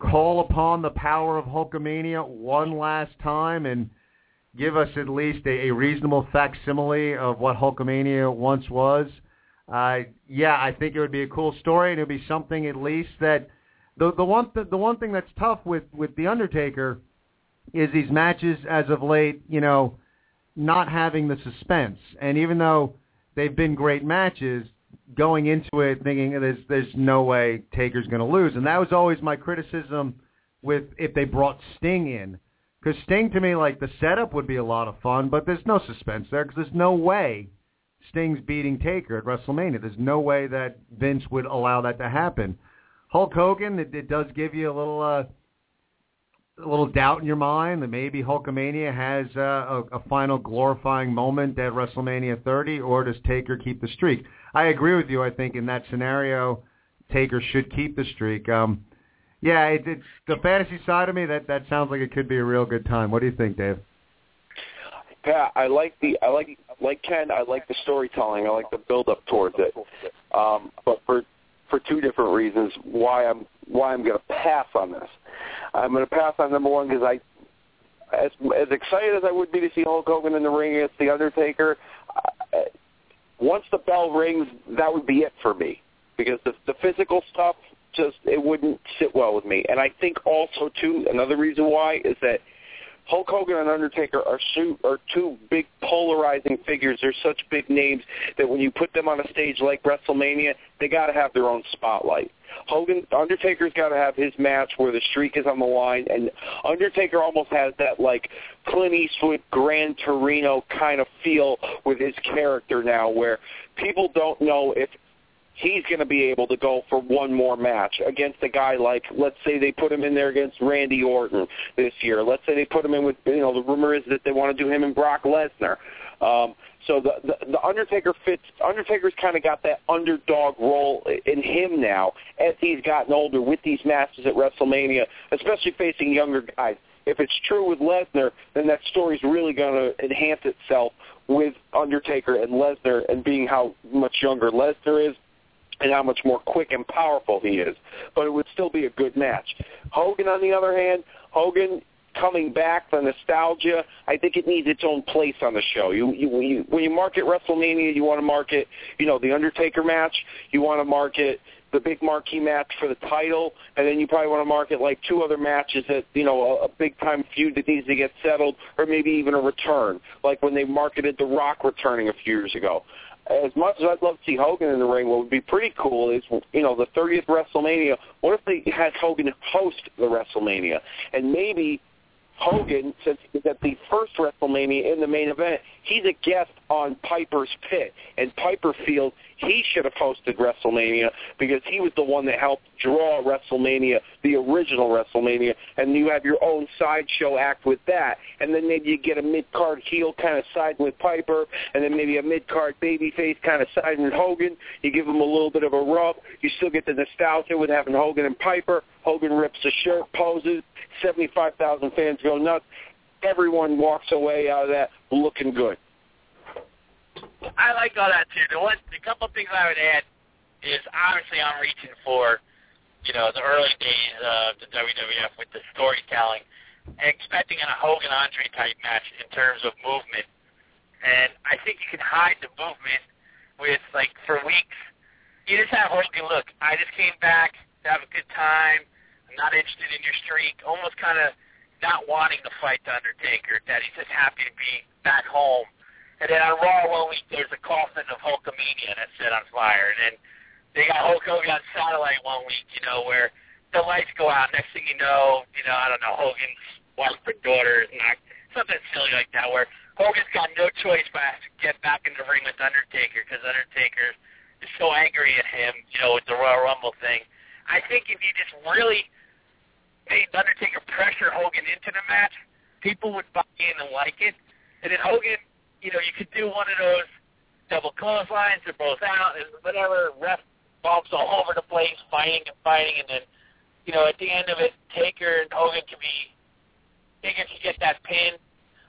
call upon the power of Hulkamania one last time and give us at least a, a reasonable facsimile of what Hulkamania once was, uh, yeah, I think it would be a cool story and it would be something at least that the the one th- the one thing that's tough with with the Undertaker is these matches as of late, you know, not having the suspense. And even though they've been great matches, going into it thinking there's there's no way Taker's going to lose, and that was always my criticism with if they brought Sting in, because Sting to me like the setup would be a lot of fun, but there's no suspense there because there's no way Sting's beating Taker at WrestleMania. There's no way that Vince would allow that to happen. Hulk Hogan, it, it does give you a little. Uh, a little doubt in your mind that maybe Hulkamania has uh, a, a final glorifying moment at WrestleMania 30, or does Taker keep the streak? I agree with you. I think in that scenario, Taker should keep the streak. Um, yeah, it, it's the fantasy side of me. That that sounds like it could be a real good time. What do you think, Dave? Yeah, I like the I like like Ken. I like the storytelling. I like the build up towards it. Um, but for for two different reasons, why I'm why I'm going to pass on this. I'm going to pass on number one because I, as as excited as I would be to see Hulk Hogan in the ring against the Undertaker, once the bell rings, that would be it for me because the the physical stuff just it wouldn't sit well with me. And I think also too another reason why is that Hulk Hogan and Undertaker are, su- are two big polarizing figures. They're such big names that when you put them on a stage like WrestleMania, they got to have their own spotlight. Hogan, Undertaker's got to have his match where the streak is on the line, and Undertaker almost has that like Clint Eastwood, Gran Torino kind of feel with his character now, where people don't know if he's going to be able to go for one more match against a guy like, let's say they put him in there against Randy Orton this year. Let's say they put him in with, you know, the rumor is that they want to do him and Brock Lesnar. Um, so the, the the Undertaker fits. Undertaker's kind of got that underdog role in him now as he's gotten older with these matches at WrestleMania, especially facing younger guys. If it's true with Lesnar, then that story's really going to enhance itself with Undertaker and Lesnar and being how much younger Lesnar is and how much more quick and powerful he is. But it would still be a good match. Hogan, on the other hand, Hogan coming back, the nostalgia, I think it needs its own place on the show. You, you, when you when you market WrestleMania, you want to market, you know, the Undertaker match. You want to market the big marquee match for the title, and then you probably want to market like two other matches that you know a, a big time feud that needs to get settled, or maybe even a return, like when they marketed The Rock returning a few years ago as much as I'd love to see Hogan in the ring, what would be pretty cool is, you know, the 30th WrestleMania. What if they had Hogan host the WrestleMania, and maybe Hogan, since he's at the first WrestleMania in the main event, he's a guest on Piper's Pit, and Piper feels he should have hosted WrestleMania because he was the one that helped draw WrestleMania, the original WrestleMania, and you have your own sideshow act with that, and then maybe you get a mid-card heel kind of siding with Piper, and then maybe a mid-card babyface kind of siding with Hogan. You give him a little bit of a rub. You still get the nostalgia with having Hogan and Piper. Hogan rips a shirt, poses. 75,000 fans go nuts. Everyone walks away out of that looking good. I like all that too. The one, the couple things I would add is obviously I'm reaching for, you know, the early days of the WWF with the storytelling, expecting a Hogan Andre type match in terms of movement, and I think you can hide the movement with like for weeks. You just have Hogan look. I just came back to have a good time. I'm not interested in your streak. Almost kind of not wanting to fight the Undertaker. That he's just happy to be back home and then on Raw one week, there's a coffin of Hulkamania that's set on fire. And then they got Hulk Hogan on satellite one week, you know, where the lights go out. Next thing you know, you know, I don't know, Hogan's wife or daughter, is not, something silly like that, where Hogan's got no choice but to get back in the ring with Undertaker because Undertaker is so angry at him, you know, with the Royal Rumble thing. I think if you just really made Undertaker pressure Hogan into the match, people would buy in and like it. And then Hogan you know, you could do one of those double clotheslines, they're both out, and whatever, ref bumps all over the place, fighting and fighting, and then, you know, at the end of it, Taker and Hogan can be, Taker can get that pin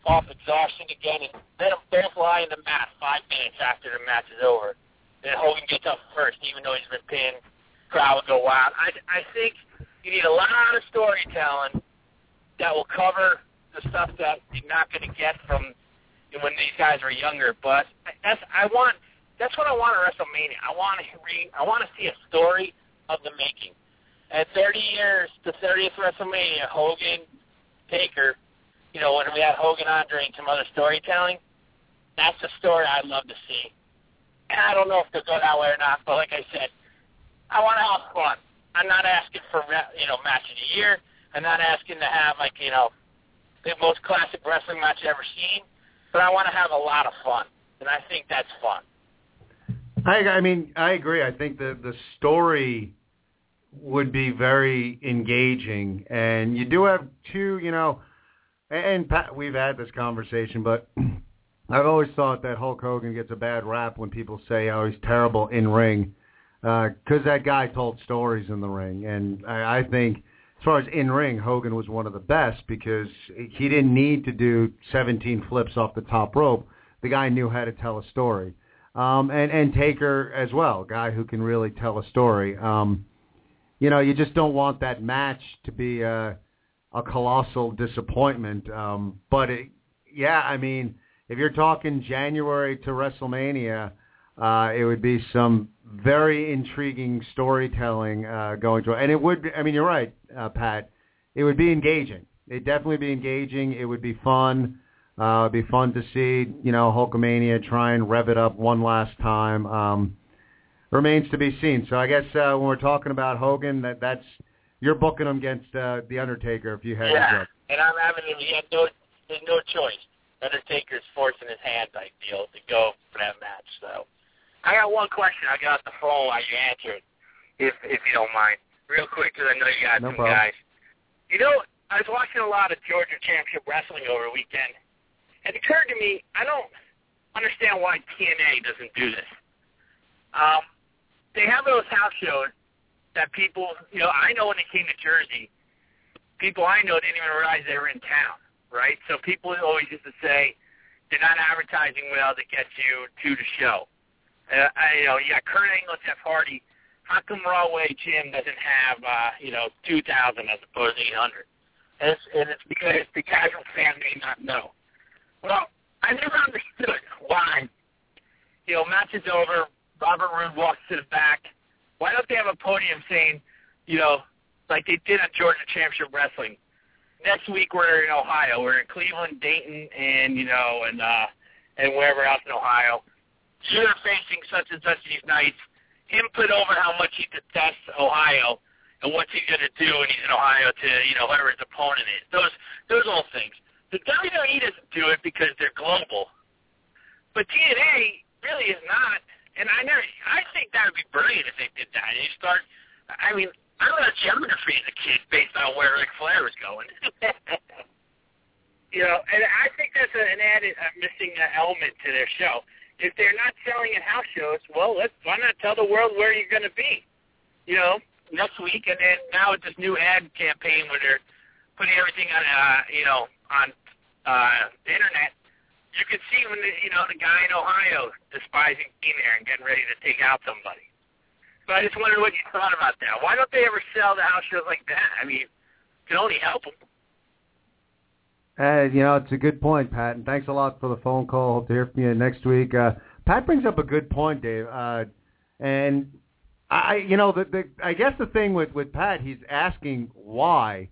off exhaustion again, and let them both lie in the mat five minutes after the match is over. Then Hogan gets up first, even though he's been pinned. Crowd will go wild. I, I think you need a lot of storytelling that will cover the stuff that you're not going to get from when these guys were younger. But that's I want that's what I want at WrestleMania. I want to read. I want to see a story of the making. At 30 years, the 30th WrestleMania, Hogan, Taker, you know, when we had Hogan, Andre, and some other storytelling, that's the story I'd love to see. And I don't know if they'll go that way or not, but like I said, I want to have fun. I'm not asking for you know match of the year. I'm not asking to have like you know the most classic wrestling match ever seen but I want to have a lot of fun, and I think that's fun. I, I mean, I agree. I think the the story would be very engaging, and you do have two, you know, and Pat, we've had this conversation, but I've always thought that Hulk Hogan gets a bad rap when people say, "Oh, he's terrible in ring," because uh, that guy told stories in the ring, and I, I think as far as in ring, Hogan was one of the best because he didn't need to do 17 flips off the top rope. The guy knew how to tell a story, um, and and Taker as well, guy who can really tell a story. Um, you know, you just don't want that match to be a, a colossal disappointment. Um, but it, yeah, I mean, if you're talking January to WrestleMania, uh, it would be some very intriguing storytelling uh, going through. And it would, I mean, you're right, uh, Pat. It would be engaging. it'd definitely be engaging. It would be fun. Uh, it'd be fun to see, you know, Hulkamania try and rev it up one last time. Um, remains to be seen. So I guess uh, when we're talking about Hogan, that that's you're booking him against uh, the Undertaker if you had yeah, and I'm having him. He had no, there's no choice. Undertaker's forcing his hand, I feel, to go for that match. So I got one question. I got the phone while you answer it, if if you don't mind, real quick, because I know you got No some problem. guys. You know, I was watching a lot of Georgia Championship Wrestling over the weekend. It occurred to me, I don't understand why TNA doesn't do this. Um, they have those house shows that people, you know, I know when they came to Jersey, people I know didn't even realize they were in town, right? So people always used to say they're not advertising well to get you to the show. Uh, I, you know, you got Kurt Angle and Jeff Hardy. How come Rahway gym doesn't have, uh, you know, 2,000 as opposed to 800? And it's, and it's because the casual fan may not know. Well, I never understood why. You know, match is over. Robert Roode walks to the back. Why don't they have a podium saying, you know, like they did at Georgia Championship Wrestling? Next week we're in Ohio. We're in Cleveland, Dayton, and you know, and uh, and wherever else in Ohio. You're facing such and such these nights. Him put over how much he detests Ohio and what's he going to do when he's in Ohio to you know whoever his opponent is. Those those all things. The WWE doesn't do it because they're global, but TNA really is not. And I never, I think that would be brilliant if they did that. You start, I mean, I learned geography as kid based on where Ric Flair was going. you know, and I think that's an added, a missing element to their show. If they're not selling at house shows, well, let's why not tell the world where you're going to be? You know, next week, and then now with this new ad campaign where they're putting everything on, uh, you know, on uh, the internet you could see when the, you know the guy in Ohio despising being there and getting ready to take out somebody. So I just wondered what you thought about that. Why don't they ever sell the house shows like that? I mean, it can only help them. Uh, you know, it's a good point, Pat, and thanks a lot for the phone call. Hope to hear from you next week. Uh, Pat brings up a good point, Dave. Uh, and I, you know, the, the I guess the thing with with Pat, he's asking why.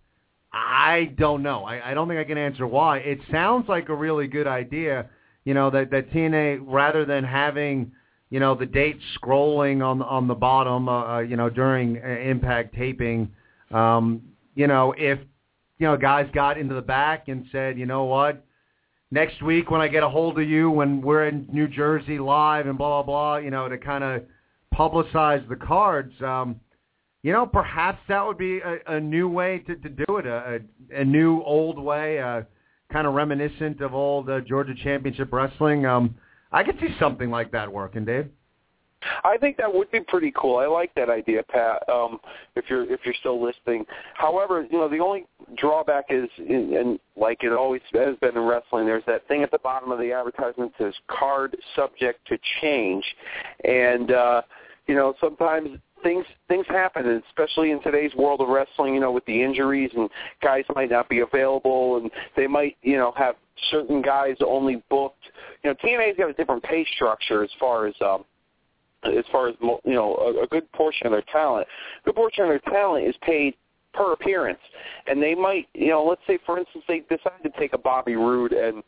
I don't know. I, I don't think I can answer why. It sounds like a really good idea. You know that that TNA rather than having you know the date scrolling on on the bottom, uh, uh, you know during uh, Impact taping. Um, you know if you know guys got into the back and said, you know what, next week when I get a hold of you when we're in New Jersey live and blah blah blah, you know to kind of publicize the cards. Um, you know, perhaps that would be a, a new way to, to do it, a, a, a new old way, uh, kind of reminiscent of old uh, Georgia Championship Wrestling. Um, I could see something like that working, Dave. I think that would be pretty cool. I like that idea, Pat. Um, if you're if you're still listening. However, you know the only drawback is, and like it always has been in wrestling, there's that thing at the bottom of the advertisement says "card subject to change," and uh, you know sometimes things things happen, and especially in today's world of wrestling. You know, with the injuries and guys might not be available, and they might you know have certain guys only booked. You know, TNA's got a different pay structure as far as. um as far as you know, a, a good portion of their talent, a good portion of their talent is paid per appearance, and they might, you know, let's say for instance they decide to take a Bobby Roode and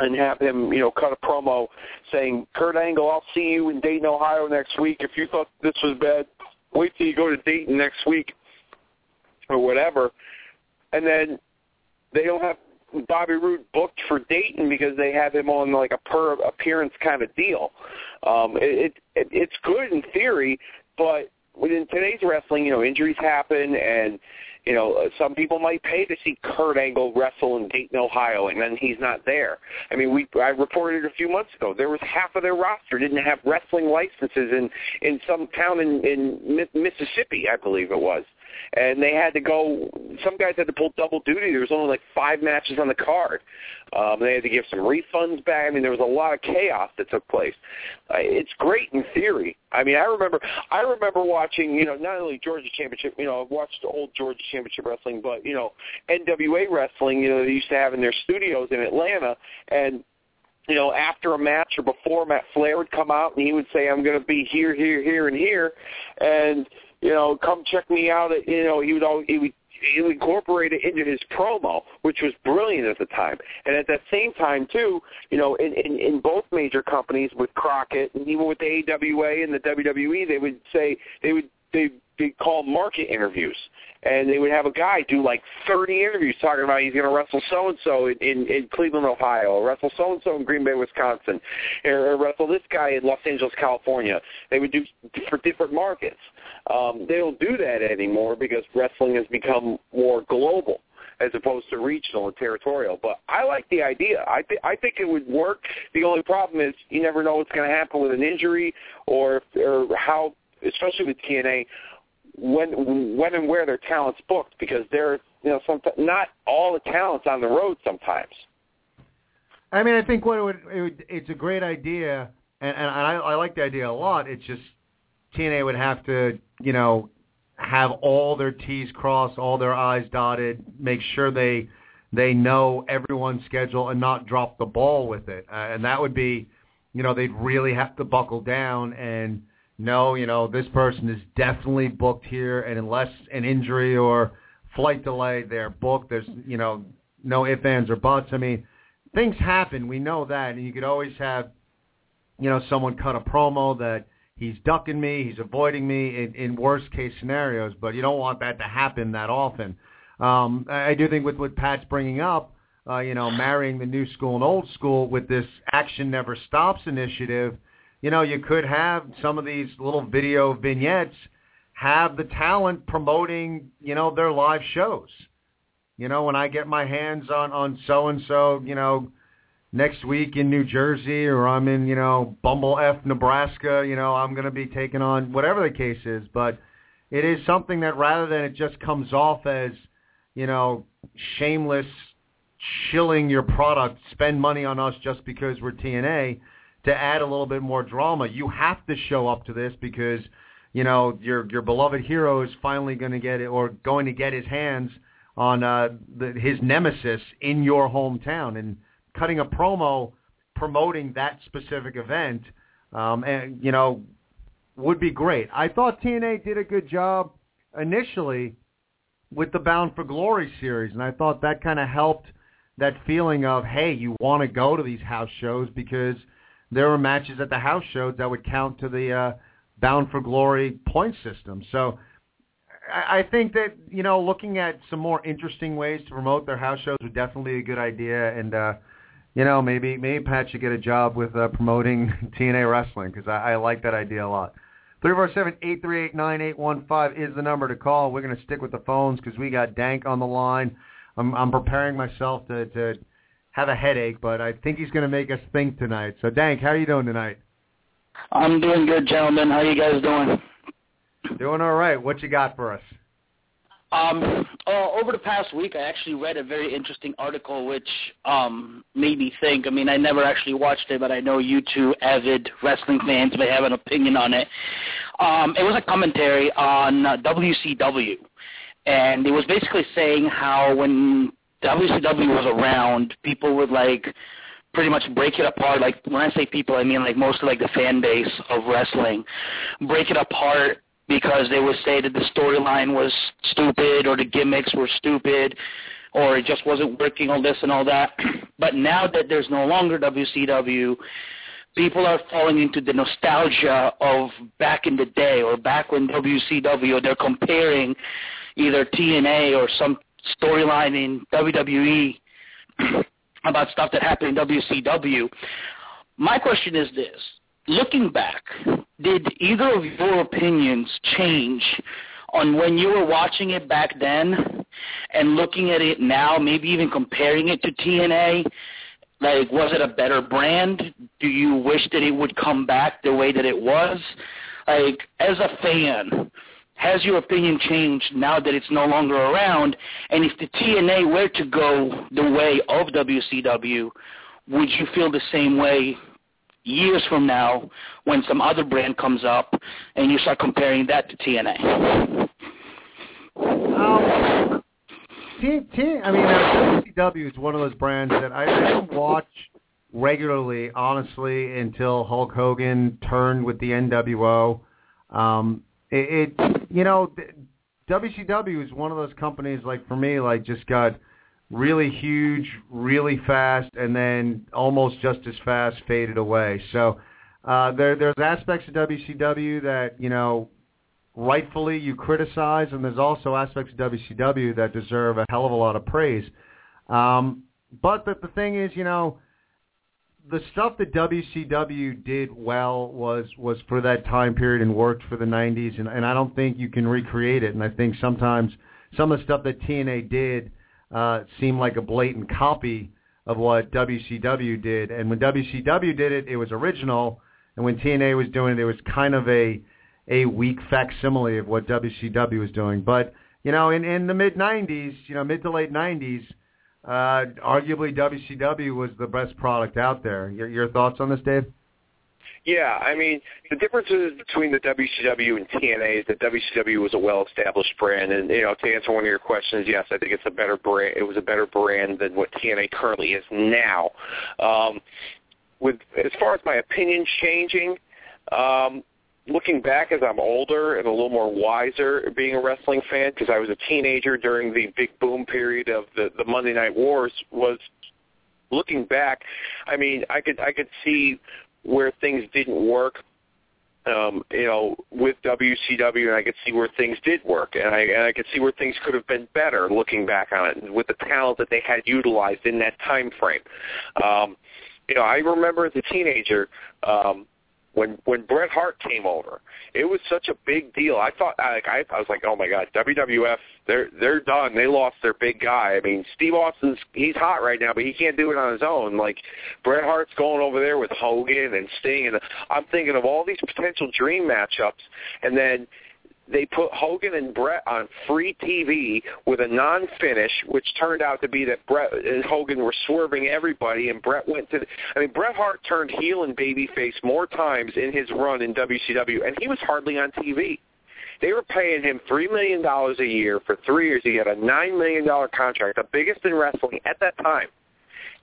and have him, you know, cut a promo saying, "Kurt Angle, I'll see you in Dayton, Ohio next week. If you thought this was bad, wait till you go to Dayton next week, or whatever." And then they don't have Bobby Roode booked for Dayton because they have him on like a per appearance kind of deal. Um, it, it it's good in theory, but within today's wrestling, you know, injuries happen, and you know, some people might pay to see Kurt Angle wrestle in Dayton, Ohio, and then he's not there. I mean, we I reported a few months ago there was half of their roster didn't have wrestling licenses in in some town in in Mississippi, I believe it was and they had to go. Some guys had to pull double duty. There was only like five matches on the card. Um, they had to give some refunds back. I mean, there was a lot of chaos that took place. Uh, it's great in theory. I mean, I remember, I remember watching, you know, not only Georgia Championship, you know, I've watched old Georgia Championship wrestling, but you know, NWA wrestling, you know, they used to have in their studios in Atlanta, and you know, after a match or before, Matt Flair would come out and he would say, "I'm going to be here, here, here, and here," and you know, come check me out. At, you know, he would always, he would he would incorporate it into his promo, which was brilliant at the time. And at that same time, too, you know, in, in, in both major companies with Crockett and even with the AWA and the WWE, they would say they would they they call market interviews and they would have a guy do like 30 interviews talking about he's going to wrestle so and so in in Cleveland, Ohio, or wrestle so and so in Green Bay, Wisconsin, or wrestle this guy in Los Angeles, California. They would do for different markets. Um, they don't do that anymore because wrestling has become more global as opposed to regional and territorial. But I like the idea. I th- I think it would work. The only problem is you never know what's going to happen with an injury or or how, especially with TNA, when when and where their talent's booked because they're you know some not all the talents on the road sometimes. I mean, I think what it would, it would it's a great idea, and, and I, I like the idea a lot. It's just TNA would have to, you know, have all their T's crossed, all their I's dotted, make sure they they know everyone's schedule and not drop the ball with it. Uh, and that would be, you know, they'd really have to buckle down and no, you know, this person is definitely booked here, and unless an injury or flight delay, they're booked. There's, you know, no ifs, ands, or buts. I mean, things happen. We know that, and you could always have, you know, someone cut a promo that he's ducking me, he's avoiding me in, in worst case scenarios, but you don't want that to happen that often. Um, I do think with what Pat's bringing up, uh, you know, marrying the new school and old school with this Action Never Stops initiative – you know, you could have some of these little video vignettes have the talent promoting, you know, their live shows. You know, when I get my hands on on so and so, you know, next week in New Jersey or I'm in, you know, Bumble F, Nebraska, you know, I'm going to be taking on whatever the case is, but it is something that rather than it just comes off as, you know, shameless shilling your product, spend money on us just because we're TNA, to add a little bit more drama. You have to show up to this because you know your your beloved hero is finally going to get it or going to get his hands on uh, the, his nemesis in your hometown and cutting a promo promoting that specific event um, and you know would be great. I thought TNA did a good job initially with the Bound for Glory series, and I thought that kind of helped that feeling of hey, you want to go to these house shows because there were matches at the house shows that would count to the uh, Bound for Glory point system. So I, I think that you know looking at some more interesting ways to promote their house shows would definitely be a good idea. And uh, you know maybe maybe Pat should get a job with uh, promoting TNA wrestling because I, I like that idea a lot. Three four seven eight three eight nine eight one five is the number to call. We're going to stick with the phones because we got Dank on the line. I'm, I'm preparing myself to, to have a headache, but I think he's going to make us think tonight. So, Dank, how are you doing tonight? I'm doing good, gentlemen. How are you guys doing? Doing all right. What you got for us? Um, uh, over the past week, I actually read a very interesting article which um, made me think. I mean, I never actually watched it, but I know you two avid wrestling fans may have an opinion on it. Um, it was a commentary on uh, WCW, and it was basically saying how when WCW was around, people would like pretty much break it apart. Like when I say people, I mean like mostly like the fan base of wrestling, break it apart because they would say that the storyline was stupid or the gimmicks were stupid or it just wasn't working, all this and all that. but now that there's no longer WCW, people are falling into the nostalgia of back in the day or back when WCW, they're comparing either TNA or some storyline in WWE about stuff that happened in WCW. My question is this. Looking back, did either of your opinions change on when you were watching it back then and looking at it now, maybe even comparing it to TNA? Like, was it a better brand? Do you wish that it would come back the way that it was? Like, as a fan, has your opinion changed now that it's no longer around? And if the TNA were to go the way of WCW, would you feel the same way years from now when some other brand comes up and you start comparing that to TNA? Um, T, T, I mean, uh, WCW is one of those brands that I, I didn't watch regularly, honestly, until Hulk Hogan turned with the NWO. Um, it, it you know WCW is one of those companies like for me like just got really huge, really fast, and then almost just as fast faded away. So uh, there there's aspects of WCW that you know rightfully you criticize, and there's also aspects of WCW that deserve a hell of a lot of praise. Um, but the, the thing is, you know, the stuff that WCW did well was was for that time period and worked for the 90s, and, and I don't think you can recreate it. And I think sometimes some of the stuff that TNA did uh, seemed like a blatant copy of what WCW did. And when WCW did it, it was original, and when TNA was doing it, it was kind of a a weak facsimile of what WCW was doing. But you know, in in the mid 90s, you know, mid to late 90s uh, arguably WCW was the best product out there. Your, your thoughts on this, Dave? Yeah, I mean the differences between the WCW and TNA is that WCW was a well-established brand, and you know to answer one of your questions, yes, I think it's a better brand. It was a better brand than what TNA currently is now. Um, with as far as my opinion changing, um, looking back as I'm older and a little more wiser being a wrestling fan because I was a teenager during the big boom period of the the Monday Night Wars was looking back I mean I could I could see where things didn't work um you know with WCW and I could see where things did work and I and I could see where things could have been better looking back on it with the talent that they had utilized in that time frame. Um you know I remember as a teenager um when when Bret Hart came over, it was such a big deal. I thought like I, I was like, oh my god, WWF, they're they're done. They lost their big guy. I mean, Steve Austin's he's hot right now, but he can't do it on his own. Like Bret Hart's going over there with Hogan and Sting, and I'm thinking of all these potential dream matchups, and then they put Hogan and Bret on free TV with a non-finish, which turned out to be that Bret and Hogan were swerving everybody, and Bret went to. The, I mean, Bret Hart turned heel and babyface more times in his run in WCW, and he was hardly on TV. They were paying him three million dollars a year for three years. He had a nine million dollar contract, the biggest in wrestling at that time,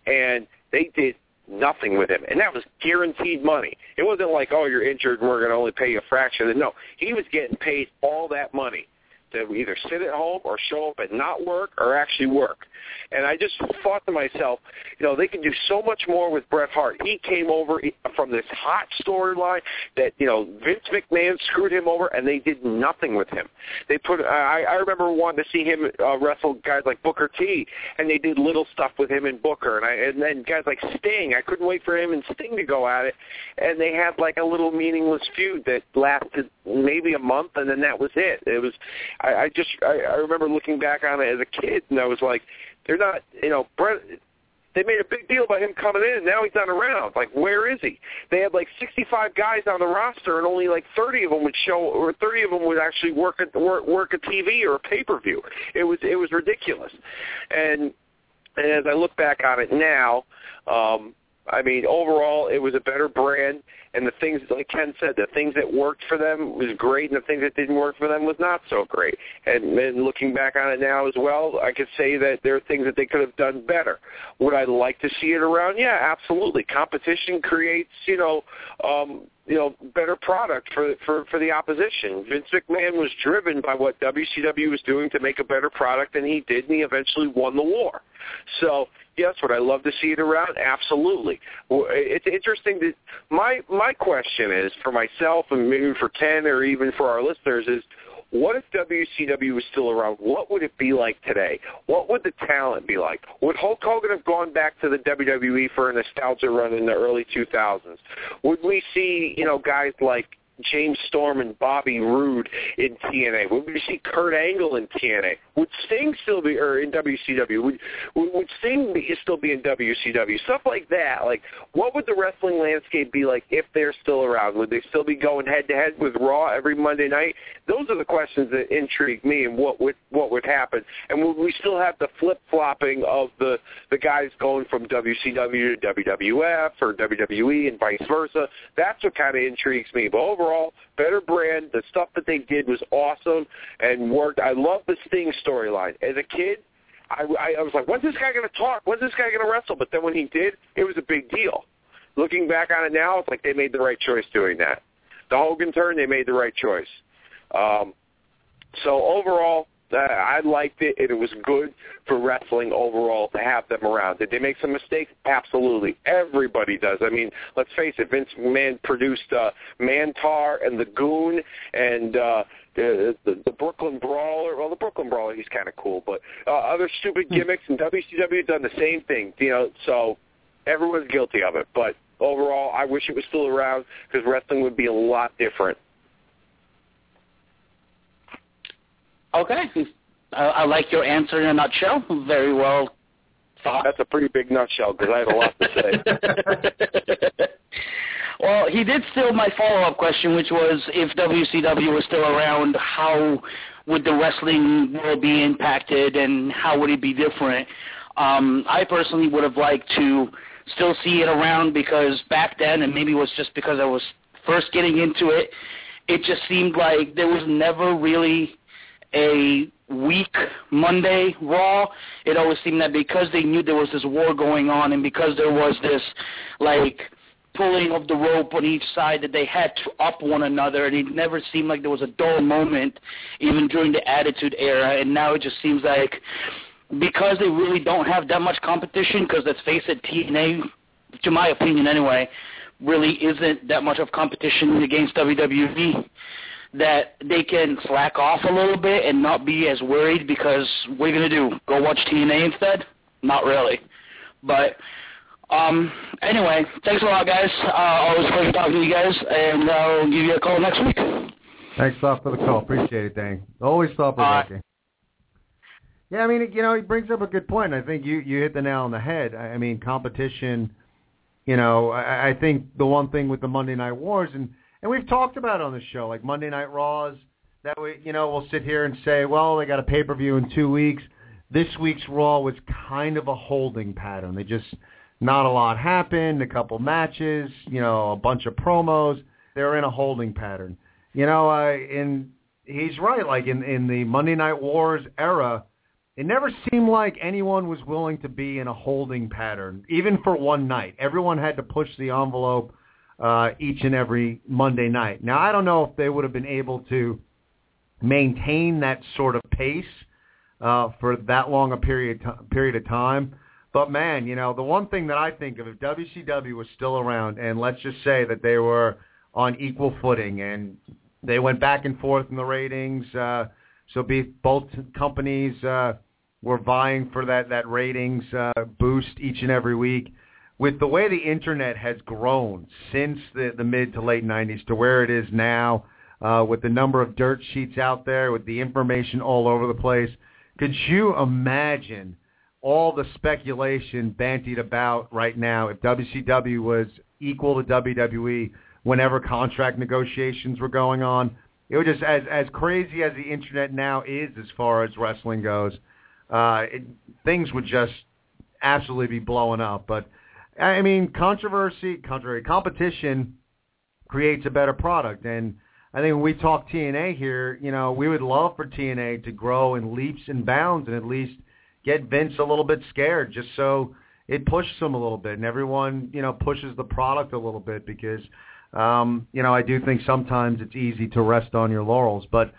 and they did nothing with him, and that was guaranteed money. It wasn't like, oh, you're injured, we're going to only pay you a fraction. No, he was getting paid all that money to either sit at home or show up and not work or actually work. And I just thought to myself, you know, they can do so much more with Bret Hart. He came over from this hot storyline that, you know, Vince McMahon screwed him over and they did nothing with him. They put, I, I remember wanting to see him uh, wrestle guys like Booker T and they did little stuff with him and Booker and I, and then guys like Sting. I couldn't wait for him and Sting to go at it. And they had like a little meaningless feud that lasted maybe a month and then that was it. It was, I, I just, I, I remember looking back on it as a kid and I was like, they're not, you know, Bret. They made a big deal about him coming in, and now he's not around. Like, where is he? They had like 65 guys on the roster, and only like 30 of them would show, or 30 of them would actually work at work, work a TV or a pay per view. It was it was ridiculous. And and as I look back on it now, um, I mean, overall, it was a better brand, and the things, like Ken said, the things that worked for them was great, and the things that didn't work for them was not so great. And, and looking back on it now as well, I could say that there are things that they could have done better. Would I like to see it around? Yeah, absolutely. Competition creates, you know, um, you know, better product for for for the opposition. Vince McMahon was driven by what WCW was doing to make a better product, and he did, and he eventually won the war. So yes, would I love to see it around? Absolutely. It's interesting that my my question is for myself and maybe for Ken or even for our listeners is what if WCW was still around? What would it be like today? What would the talent be like? Would Hulk Hogan have gone back to the WWE for a nostalgia run in the early 2000s? Would we see, you know, guys like James Storm and Bobby Roode in TNA? Would we see Kurt Angle in TNA? Would Sting still be or in WCW? Would would Sting be, still be in WCW? Stuff like that. Like, what would the wrestling landscape be like if they're still around? Would they still be going head to head with Raw every Monday night? Those are the questions that intrigue me, and what would what would happen? And would we still have the flip flopping of the the guys going from WCW to WWF or WWE and vice versa? That's what kind of intrigues me. But overall overall, better brand. The stuff that they did was awesome and worked. I love the Sting storyline. As a kid, I, I, was like, when's this guy going to talk? When's this guy going to wrestle? But then when he did, it was a big deal. Looking back on it now, it's like they made the right choice doing that. The Hogan turn, they made the right choice. Um, So overall, uh, I liked it, and it was good for wrestling overall to have them around. Did they make some mistakes? Absolutely. Everybody does. I mean, let's face it. Vince McMahon produced uh, Mantaur and the Goon and uh, the, the the Brooklyn Brawler. Well, the Brooklyn Brawler, he's kind of cool, but uh, other stupid gimmicks. And WCW done the same thing. You know, so everyone's guilty of it. But overall, I wish it was still around because wrestling would be a lot different. Okay. I, I like your answer in a nutshell. Very well thought. That's a pretty big nutshell because I have a lot to say. well, he did steal my follow-up question, which was if WCW was still around, how would the wrestling world be impacted and how would it be different? Um, I personally would have liked to still see it around because back then, and maybe it was just because I was first getting into it, it just seemed like there was never really a weak Monday Raw. It always seemed that because they knew there was this war going on and because there was this like pulling of the rope on each side that they had to up one another and it never seemed like there was a dull moment even during the attitude era and now it just seems like because they really don't have that much competition because let's face it TNA to my opinion anyway really isn't that much of competition against WWE that they can slack off a little bit and not be as worried because what are you going to do? Go watch TNA instead? Not really. But um, anyway, thanks a lot, guys. Uh, always a pleasure talking to you guys, and I'll give you a call next week. Thanks a lot for the call. Appreciate it, Dank. Always thought provoking. Uh, yeah, I mean, you know, he brings up a good point. I think you you hit the nail on the head. I mean, competition. You know, I, I think the one thing with the Monday Night Wars and and we've talked about it on the show, like Monday Night Raws, that we, you know, we'll sit here and say, well, they got a pay-per-view in two weeks. This week's Raw was kind of a holding pattern. They just, not a lot happened, a couple matches, you know, a bunch of promos. They're in a holding pattern. You know, uh, and he's right. Like in, in the Monday Night Wars era, it never seemed like anyone was willing to be in a holding pattern, even for one night. Everyone had to push the envelope uh, each and every Monday night. Now, I don't know if they would have been able to maintain that sort of pace uh, for that long a period t- period of time. But man, you know, the one thing that I think of if WCW was still around, and let's just say that they were on equal footing and they went back and forth in the ratings, uh, so be both companies uh, were vying for that that ratings uh, boost each and every week with the way the internet has grown since the, the mid to late 90s to where it is now, uh, with the number of dirt sheets out there, with the information all over the place, could you imagine all the speculation bantied about right now if WCW was equal to WWE whenever contract negotiations were going on? It was just as as crazy as the internet now is as far as wrestling goes. Uh, it, things would just absolutely be blowing up, but I mean, controversy, contrary competition creates a better product. And I think when we talk TNA here, you know, we would love for TNA to grow in leaps and bounds and at least get Vince a little bit scared just so it pushes him a little bit and everyone, you know, pushes the product a little bit because, um, you know, I do think sometimes it's easy to rest on your laurels. But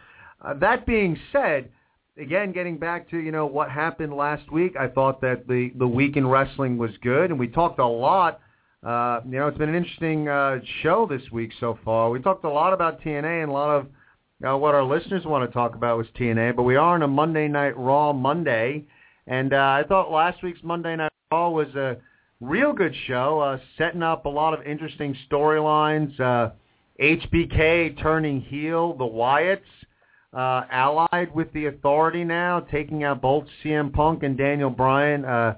uh, that being said, again, getting back to you know what happened last week, I thought that the the week in wrestling was good, and we talked a lot. Uh, you know, it's been an interesting uh, show this week so far. We talked a lot about TNA and a lot of uh, what our listeners want to talk about was TNA, but we are on a Monday Night Raw Monday, and uh, I thought last week's Monday Night Raw was a real good show, uh, setting up a lot of interesting storylines. Uh, HBK turning heel, the Wyatts uh, allied with the authority now, taking out both CM Punk and Daniel Bryan. Uh,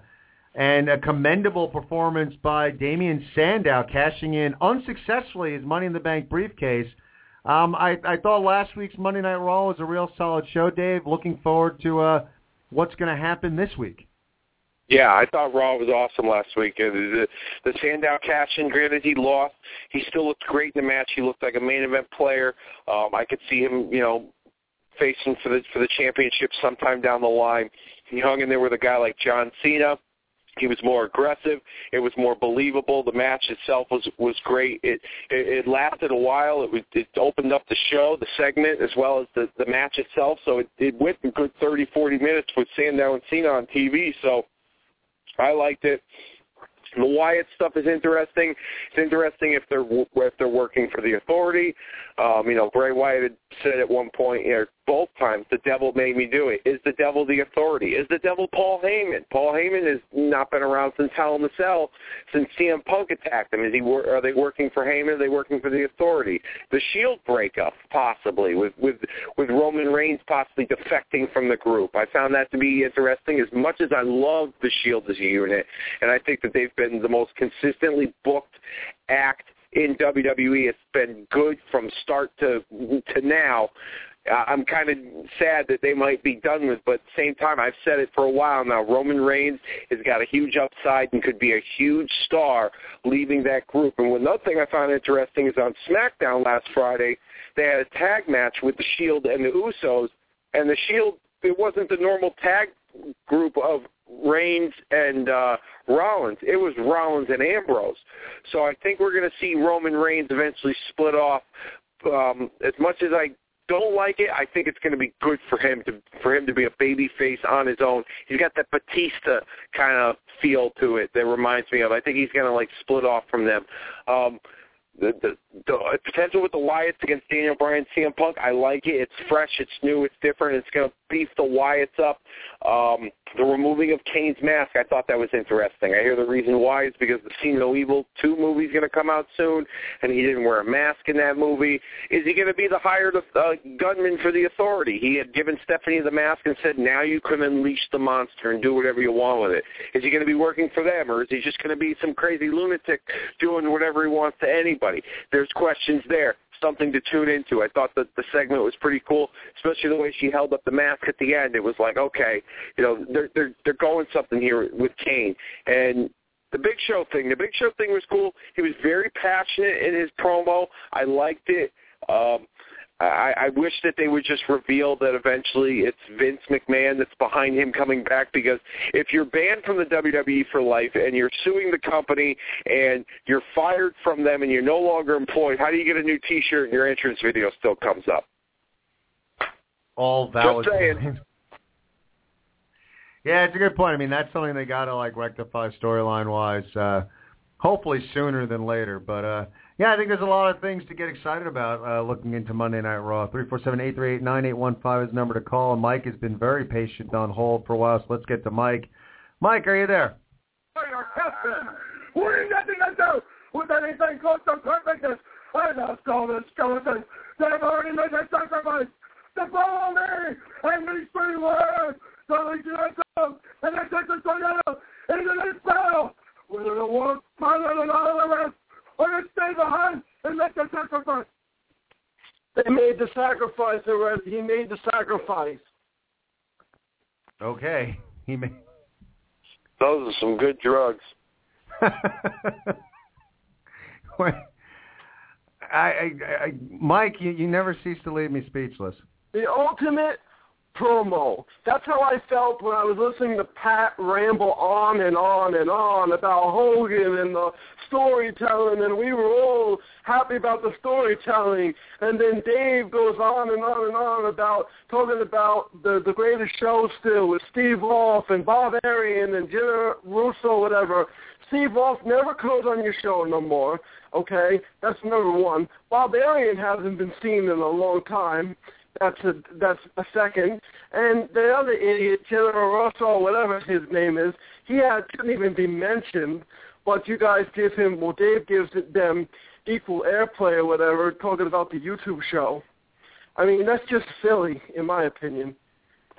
and a commendable performance by Damien Sandow, cashing in unsuccessfully his Money in the Bank briefcase. Um, I, I thought last week's Monday Night Raw was a real solid show, Dave. Looking forward to uh, what's going to happen this week. Yeah, I thought Raw was awesome last week. The, the Sandow cash in, granted he lost, he still looked great in the match. He looked like a main event player. Um, I could see him, you know, facing for the for the championship sometime down the line. He hung in there with a guy like John Cena. he was more aggressive. It was more believable. The match itself was was great. It it, it lasted a while. It was it opened up the show, the segment, as well as the the match itself. So it it went a good thirty forty minutes with Sandow and Cena on TV. So I liked it. The Wyatt stuff is interesting. It's interesting if they're if they're working for the Authority. Um, you know, Bray Wyatt had said at one point, you know, both times, the devil made me do it. Is the devil the Authority? Is the devil Paul Heyman? Paul Heyman has not been around since Hell in the Cell, since CM Punk attacked him. Is he? Are they working for Heyman? Are they working for the Authority? The Shield breakup, possibly, with with with Roman Reigns possibly defecting from the group. I found that to be interesting. As much as I love the Shield as a unit, and I think that they've been the most consistently booked act in WWE. It's been good from start to to now. I'm kind of sad that they might be done with, but at the same time, I've said it for a while now. Roman Reigns has got a huge upside and could be a huge star leaving that group. And another thing I found interesting is on SmackDown last Friday, they had a tag match with the Shield and the Usos, and the Shield it wasn't the normal tag group of Reigns and uh, Rollins. It was Rollins and Ambrose. So I think we're going to see Roman Reigns eventually split off. Um, as much as I don't like it, I think it's going to be good for him to for him to be a baby face on his own. He's got that Batista kind of feel to it that reminds me of. I think he's going to like split off from them. Um, the, the the potential with the Wyatts against Daniel Bryan, CM Punk, I like it. It's fresh, it's new, it's different. It's going to beef the Wyatts up. Um, the removing of Kane's mask, I thought that was interesting. I hear the reason why is because the See No Evil 2 movie is going to come out soon, and he didn't wear a mask in that movie. Is he going to be the hired uh, gunman for the authority? He had given Stephanie the mask and said, now you can unleash the monster and do whatever you want with it. Is he going to be working for them, or is he just going to be some crazy lunatic doing whatever he wants to anybody? There's questions there something to tune into. I thought that the segment was pretty cool, especially the way she held up the mask at the end. It was like, okay, you know, they're they're they're going something here with Kane. And the Big Show thing, the Big Show thing was cool. He was very passionate in his promo. I liked it. Um, I, I wish that they would just reveal that eventually it's Vince McMahon that's behind him coming back because if you're banned from the WWE for life and you're suing the company and you're fired from them and you're no longer employed, how do you get a new T-shirt and your entrance video still comes up? All valid. Just saying. Yeah, it's a good point. I mean, that's something they got to like rectify storyline wise. Uh, hopefully sooner than later, but. uh yeah, I think there's a lot of things to get excited about uh, looking into Monday Night Raw. 347-838-9815 is the number to call, and Mike has been very patient on hold for a while, so let's get to Mike. Mike, are you there? Are you nothing to do with anything close to perfectness? I lost all the skeletons that have already made their sacrifice to follow me and these three words. So they do and I take the tornado into this battle. Whether the world, pilot, and all the rest or to stay behind and make the sacrifice. They made the sacrifice already. He made the sacrifice. Okay. He made. Those are some good drugs. I, I, I, Mike, you, you never cease to leave me speechless. The ultimate promo. That's how I felt when I was listening to Pat ramble on and on and on about Hogan and the storytelling, and we were all happy about the storytelling. And then Dave goes on and on and on about talking about the the greatest show still with Steve Wolf and Bob Arian and Jenna Russo, whatever. Steve Wolf never comes on your show no more. Okay, that's number one. Bob Arian hasn't been seen in a long time. That's a that's a second. And the other idiot, General Russell, whatever his name is, he had, shouldn't even be mentioned. But you guys give him, well, Dave gives them equal airplay or whatever, talking about the YouTube show. I mean, that's just silly, in my opinion.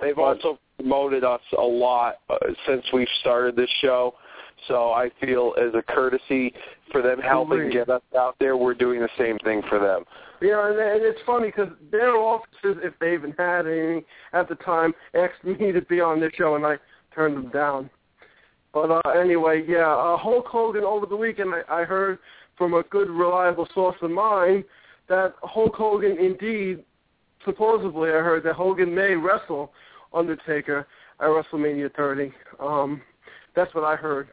They've also promoted us a lot uh, since we've started this show. So I feel as a courtesy for them helping get us out there, we're doing the same thing for them. Yeah, and, and it's funny because their offices, if they even had any at the time, asked me to be on this show, and I turned them down. But uh, anyway, yeah, uh, Hulk Hogan over the weekend, I, I heard from a good, reliable source of mine that Hulk Hogan indeed, supposedly, I heard that Hogan may wrestle Undertaker at WrestleMania 30. Um, That's what I heard.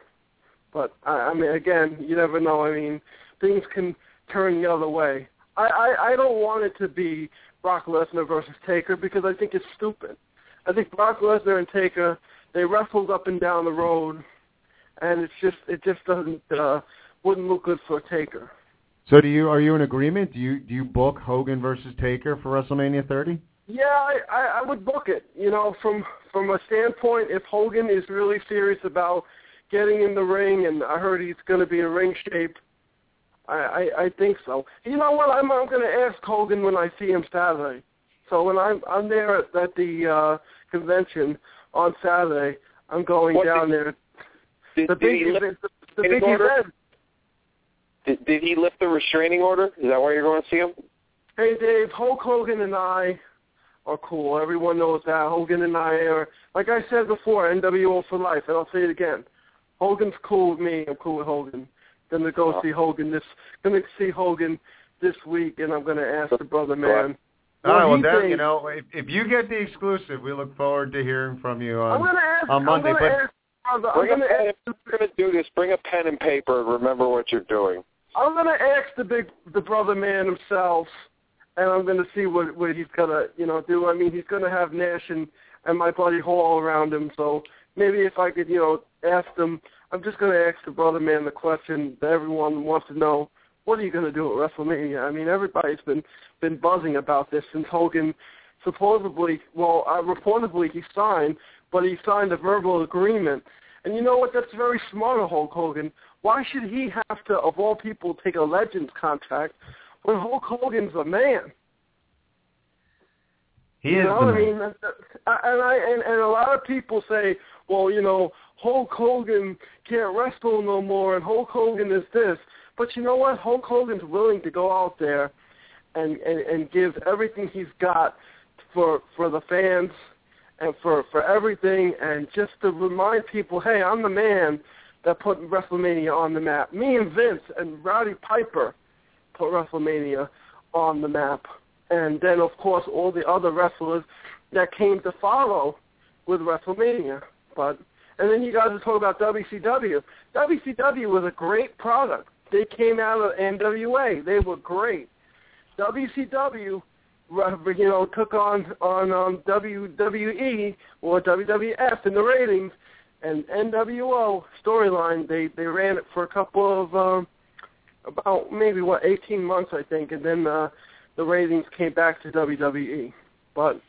But I, I mean, again, you never know. I mean, things can turn the other way. I, I I don't want it to be Brock Lesnar versus Taker because I think it's stupid. I think Brock Lesnar and Taker they wrestled up and down the road, and it's just it just doesn't uh, wouldn't look good for Taker. So do you are you in agreement? Do you do you book Hogan versus Taker for WrestleMania 30? Yeah, I, I, I would book it. You know, from from a standpoint, if Hogan is really serious about getting in the ring, and I heard he's going to be in ring shape, I, I I think so. You know what? I'm I'm going to ask Hogan when I see him Saturday. So when I'm I'm there at, at the uh convention on Saturday, I'm going What down did- there. Did, The did big he lift, event, the, the big order? event. did, did he lift the restraining order? Is that why you're going to see him? Hey Dave, Hulk Hogan and I are cool. Everyone knows that. Hogan and I are, like I said before, NWO for life, and I'll say it again. Hogan's cool with me. I'm cool with Hogan. Gonna go see Hogan this. Gonna see Hogan this week, and I'm gonna ask the brother man. All right, what well, he then, thinks. you know, if, if you get the exclusive, we look forward to hearing from you on, I'm gonna ask. on Monday. I'm gonna But ask. brother, I'm Bring gonna pen, ask. if you're going to do this, bring a pen and paper and remember what you're doing. I'm gonna ask the big, the brother man himself, and I'm gonna see what what he's gonna, you know, do. I mean, he's gonna have Nash and and my buddy Hall around him, so maybe if I could, you know, ask them. I'm just gonna ask the brother man the question that everyone wants to know. What are you gonna do at WrestleMania? I mean, everybody's been been buzzing about this since Hogan supposedly, well, uh, reportedly he signed, but he signed a verbal agreement. And you know what? That's very smart of Hulk Hogan. Why should he have to, of all people, take a Legends contract when Hulk Hogan's a man? He you is know the what I mean? And I and, and a lot of people say, well, you know, Hulk Hogan can't wrestle no more, and Hulk Hogan is this. But you know what? Hulk Hogan's willing to go out there and and, and give everything he's got for for the fans and for for everything, and just to remind people, hey, I'm the man that put WrestleMania on the map. Me and Vince and Rowdy Piper put WrestleMania on the map, and then of course all the other wrestlers that came to follow with WrestleMania. But and then you guys are talking about WCW. WCW was a great product. They came out of NWA. They were great. WCW, uh, you know, took on on um, WWE or WWF in the ratings, and NWO storyline. They they ran it for a couple of um, about maybe what 18 months I think, and then uh, the ratings came back to WWE. But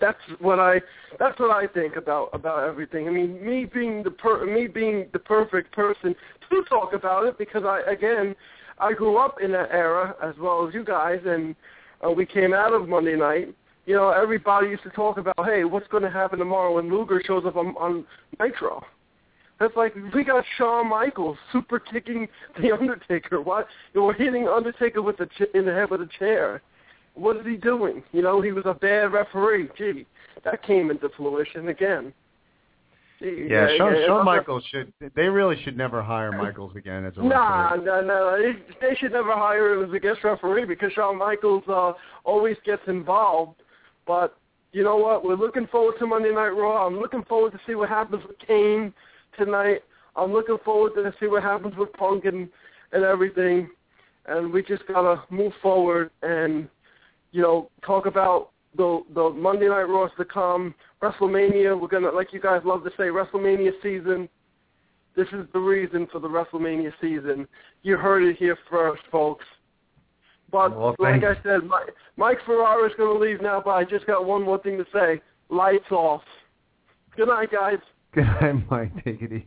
that's what I that's what I think about about everything. I mean, me being the per, me being the perfect person to talk about it because I again I grew up in that era as well as you guys, and uh, we came out of Monday night. You know, everybody used to talk about, hey, what's going to happen tomorrow when Luger shows up on, on Nitro? That's like we got Shawn Michaels super kicking the Undertaker. Know, we're hitting Undertaker with the ch- in the head with a chair. What is he doing? You know, he was a bad referee. Gee, that came into fruition again. Gee, Yeah, Shawn, yeah, Shawn. Michaels should. They really should never hire Michaels again as a Nah, referee. no, no. They, they should never hire him as a guest referee because Shawn Michaels uh, always gets involved. But you know what? We're looking forward to Monday Night Raw. I'm looking forward to see what happens with Kane tonight. I'm looking forward to see what happens with Punk and, and everything. And we just gotta move forward and you know talk about the the Monday Night Raws to come. WrestleMania. We're gonna, like you guys love to say, WrestleMania season. This is the reason for the WrestleMania season. You heard it here first, folks. But Well, like I said, Mike, Mike Ferrara is going to leave now, but I just got one more thing to say. Lights off. Good night, guys. I might take it easy.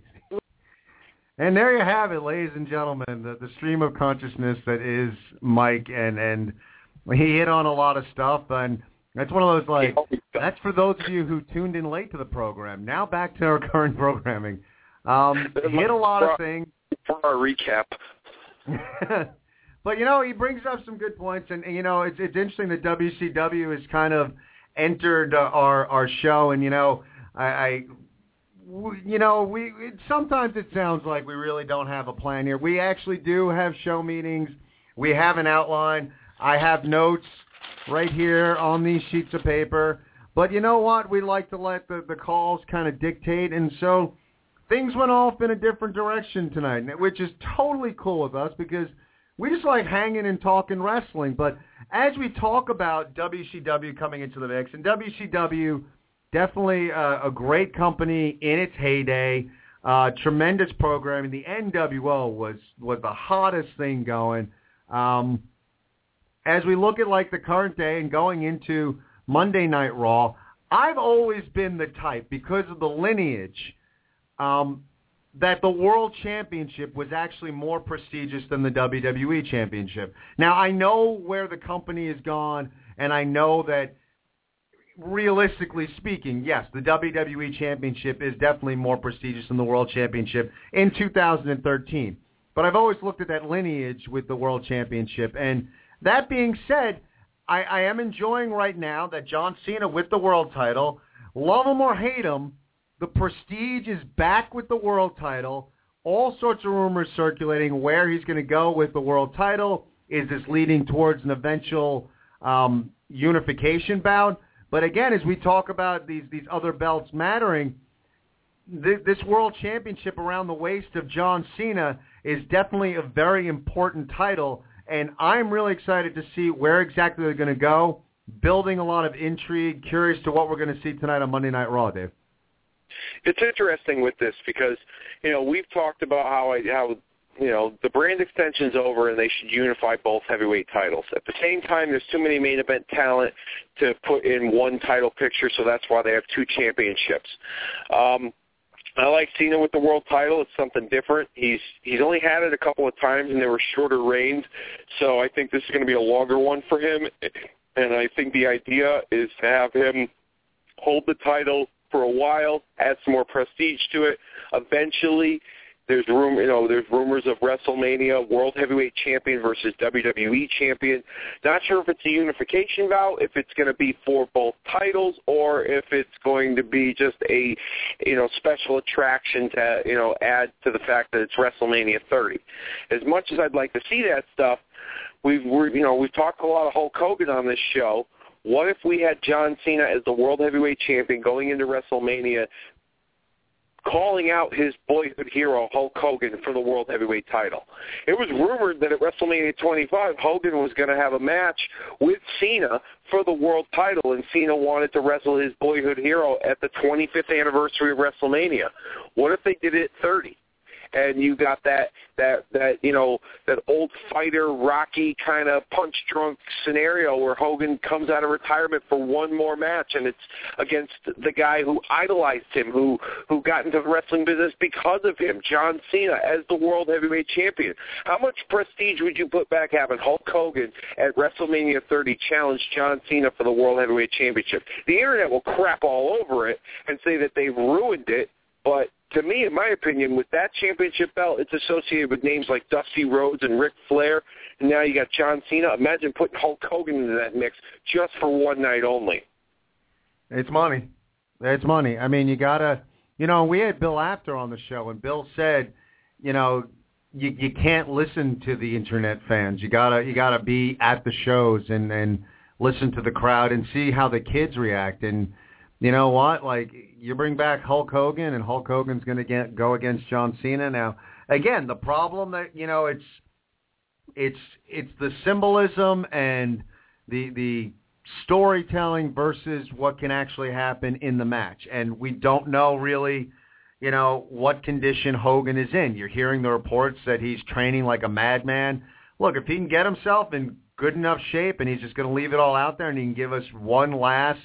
And there you have it, ladies and gentlemen, the, the stream of consciousness that is Mike, and and he hit on a lot of stuff, and that's one of those like that's for those of you who tuned in late to the program. Now back to our current programming. Um, he hit a lot of things. For our recap, but you know, he brings up some good points, and, and you know, it's it's interesting that WCW has kind of entered uh, our our show, and you know, I, I you know, we it, sometimes it sounds like we really don't have a plan here. We actually do have show meetings. We have an outline. I have notes right here on these sheets of paper. But you know what? We like to let the, the calls kind of dictate, and so things went off in a different direction tonight, which is totally cool with us because we just like hanging and talking wrestling. But as we talk about WCW coming into the mix, and WCW definitely uh, a great company in its heyday, uh, tremendous programming. The NWO was was the hottest thing going. Um, as we look at like the current day and going into Monday Night Raw, I've always been the type because of the lineage um, that the World Championship was actually more prestigious than the WWE Championship. Now I know where the company has gone, and I know that realistically speaking, yes, the WWE Championship is definitely more prestigious than the World Championship in 2013. But I've always looked at that lineage with the World Championship, and that being said, I, I am enjoying right now that John Cena with the world title, love him or hate him, the prestige is back with the world title. All sorts of rumors circulating where he's going to go with the world title. Is this leading towards an eventual um, unification bout? But again, as we talk about these these other belts mattering, th- this world championship around the waist of John Cena is definitely a very important title and I'm really excited to see where exactly they're going to go. Building a lot of intrigue. Curious to what we're going to see tonight on Monday Night Raw, Dave. It's interesting with this because you know we've talked about how I, how you know the brand extension's over and they should unify both heavyweight titles. At the same time, there's too many main event talent to put in one title picture, so that's why they have two championships. Um, I like Cena with the world title. It's something different. He's he's only had it a couple of times, and they were shorter reigns. So I think this is going to be a longer one for him. And I think the idea is to have him hold the title for a while, add some more prestige to it. Eventually, there's room, you know, there's rumors of WrestleMania World Heavyweight Champion versus WWE Champion. Not sure if it's a unification bout, if it's going to be for both titles, or if it's going to be just a, you know, special attraction to, you know, add to the fact that it's WrestleMania 30. As much as I'd like to see that stuff, we've, we're, you know, we've talked a lot of Hulk Hogan on this show. What if we had John Cena as the World Heavyweight Champion going into WrestleMania calling out his boyhood hero Hulk Hogan for the World Heavyweight title. It was rumored that at WrestleMania 25, Hogan was going to have a match with Cena for the world title, and Cena wanted to wrestle his boyhood hero at the 25th anniversary of WrestleMania. What if they did it at 30? And you got that that that you know that old fighter Rocky kind of punch drunk scenario where Hogan comes out of retirement for one more match and it's against the guy who idolized him who who got into the wrestling business because of him John Cena as the world heavyweight champion. How much prestige would you put back having Hulk Hogan at WrestleMania 30 challenge John Cena for the world heavyweight championship? The internet will crap all over it and say that they've ruined it but to me, in my opinion, with that championship belt, it's associated with names like Dusty Rhodes and Ric Flair, and now you got John Cena. Imagine putting Hulk Hogan into that mix just for one night only. It's money. It's money. I mean, you gotta. You know, we had Bill Apter on the show, and Bill said, you know, you you can't listen to the internet fans. You gotta you gotta be at the shows and and listen to the crowd and see how the kids react and you know what? Like you bring back Hulk Hogan, and Hulk Hogan's going to get go against John Cena. Now, again, the problem that you know it's it's it's the symbolism and the the storytelling versus what can actually happen in the match, and we don't know really. You know what condition Hogan is in. You're hearing the reports that he's training like a madman. Look, if he can get himself in good enough shape and he's just going to leave it all out there and he can give us one last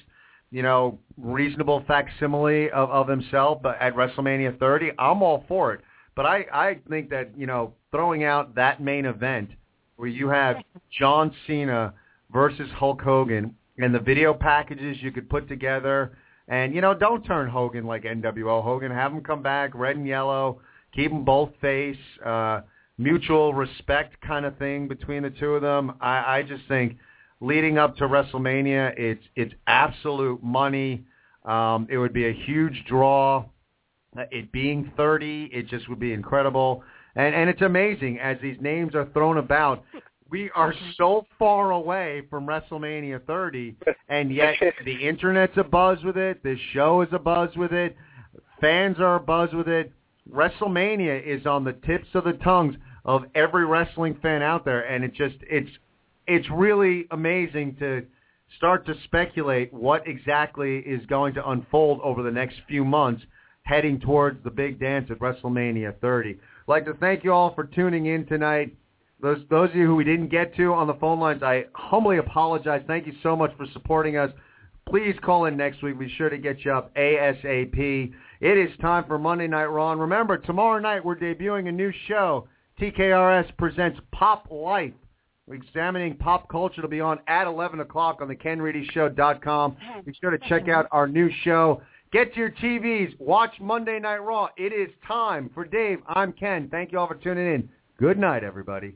you know, reasonable facsimile of, of himself at WrestleMania 30, I'm all for it. But I, I think that, you know, throwing out that main event where you have John Cena versus Hulk Hogan and the video packages you could put together and, you know, don't turn Hogan like NWO Hogan. Have him come back, red and yellow, keep them both face, uh, mutual respect kind of thing between the two of them. I, I just think – leading up to WrestleMania. It's it's absolute money. Um, it would be a huge draw. It being 30, it just would be incredible. And and it's amazing as these names are thrown about. We are so far away from WrestleMania 30, and yet the internet's a buzz with it. This show is a buzz with it. Fans are a buzz with it. WrestleMania is on the tips of the tongues of every wrestling fan out there, and it just it's it's really amazing to start to speculate what exactly is going to unfold over the next few months heading towards the big dance at WrestleMania 30. I'd like to thank you all for tuning in tonight. Those those of you who we didn't get to on the phone lines, I humbly apologize. Thank you so much for supporting us. Please call in next week. Be sure to get you up ASAP. It is time for Monday Night Raw. And remember, tomorrow night we're debuting a new show. TKRS presents Pop Life. We're examining pop culture. It'll be on at 11 o'clock on the KenReadyShow.com. Be sure to check out our new show. Get to your TVs. Watch Monday Night Raw. It is time for Dave. I'm Ken. Thank you all for tuning in. Good night, everybody.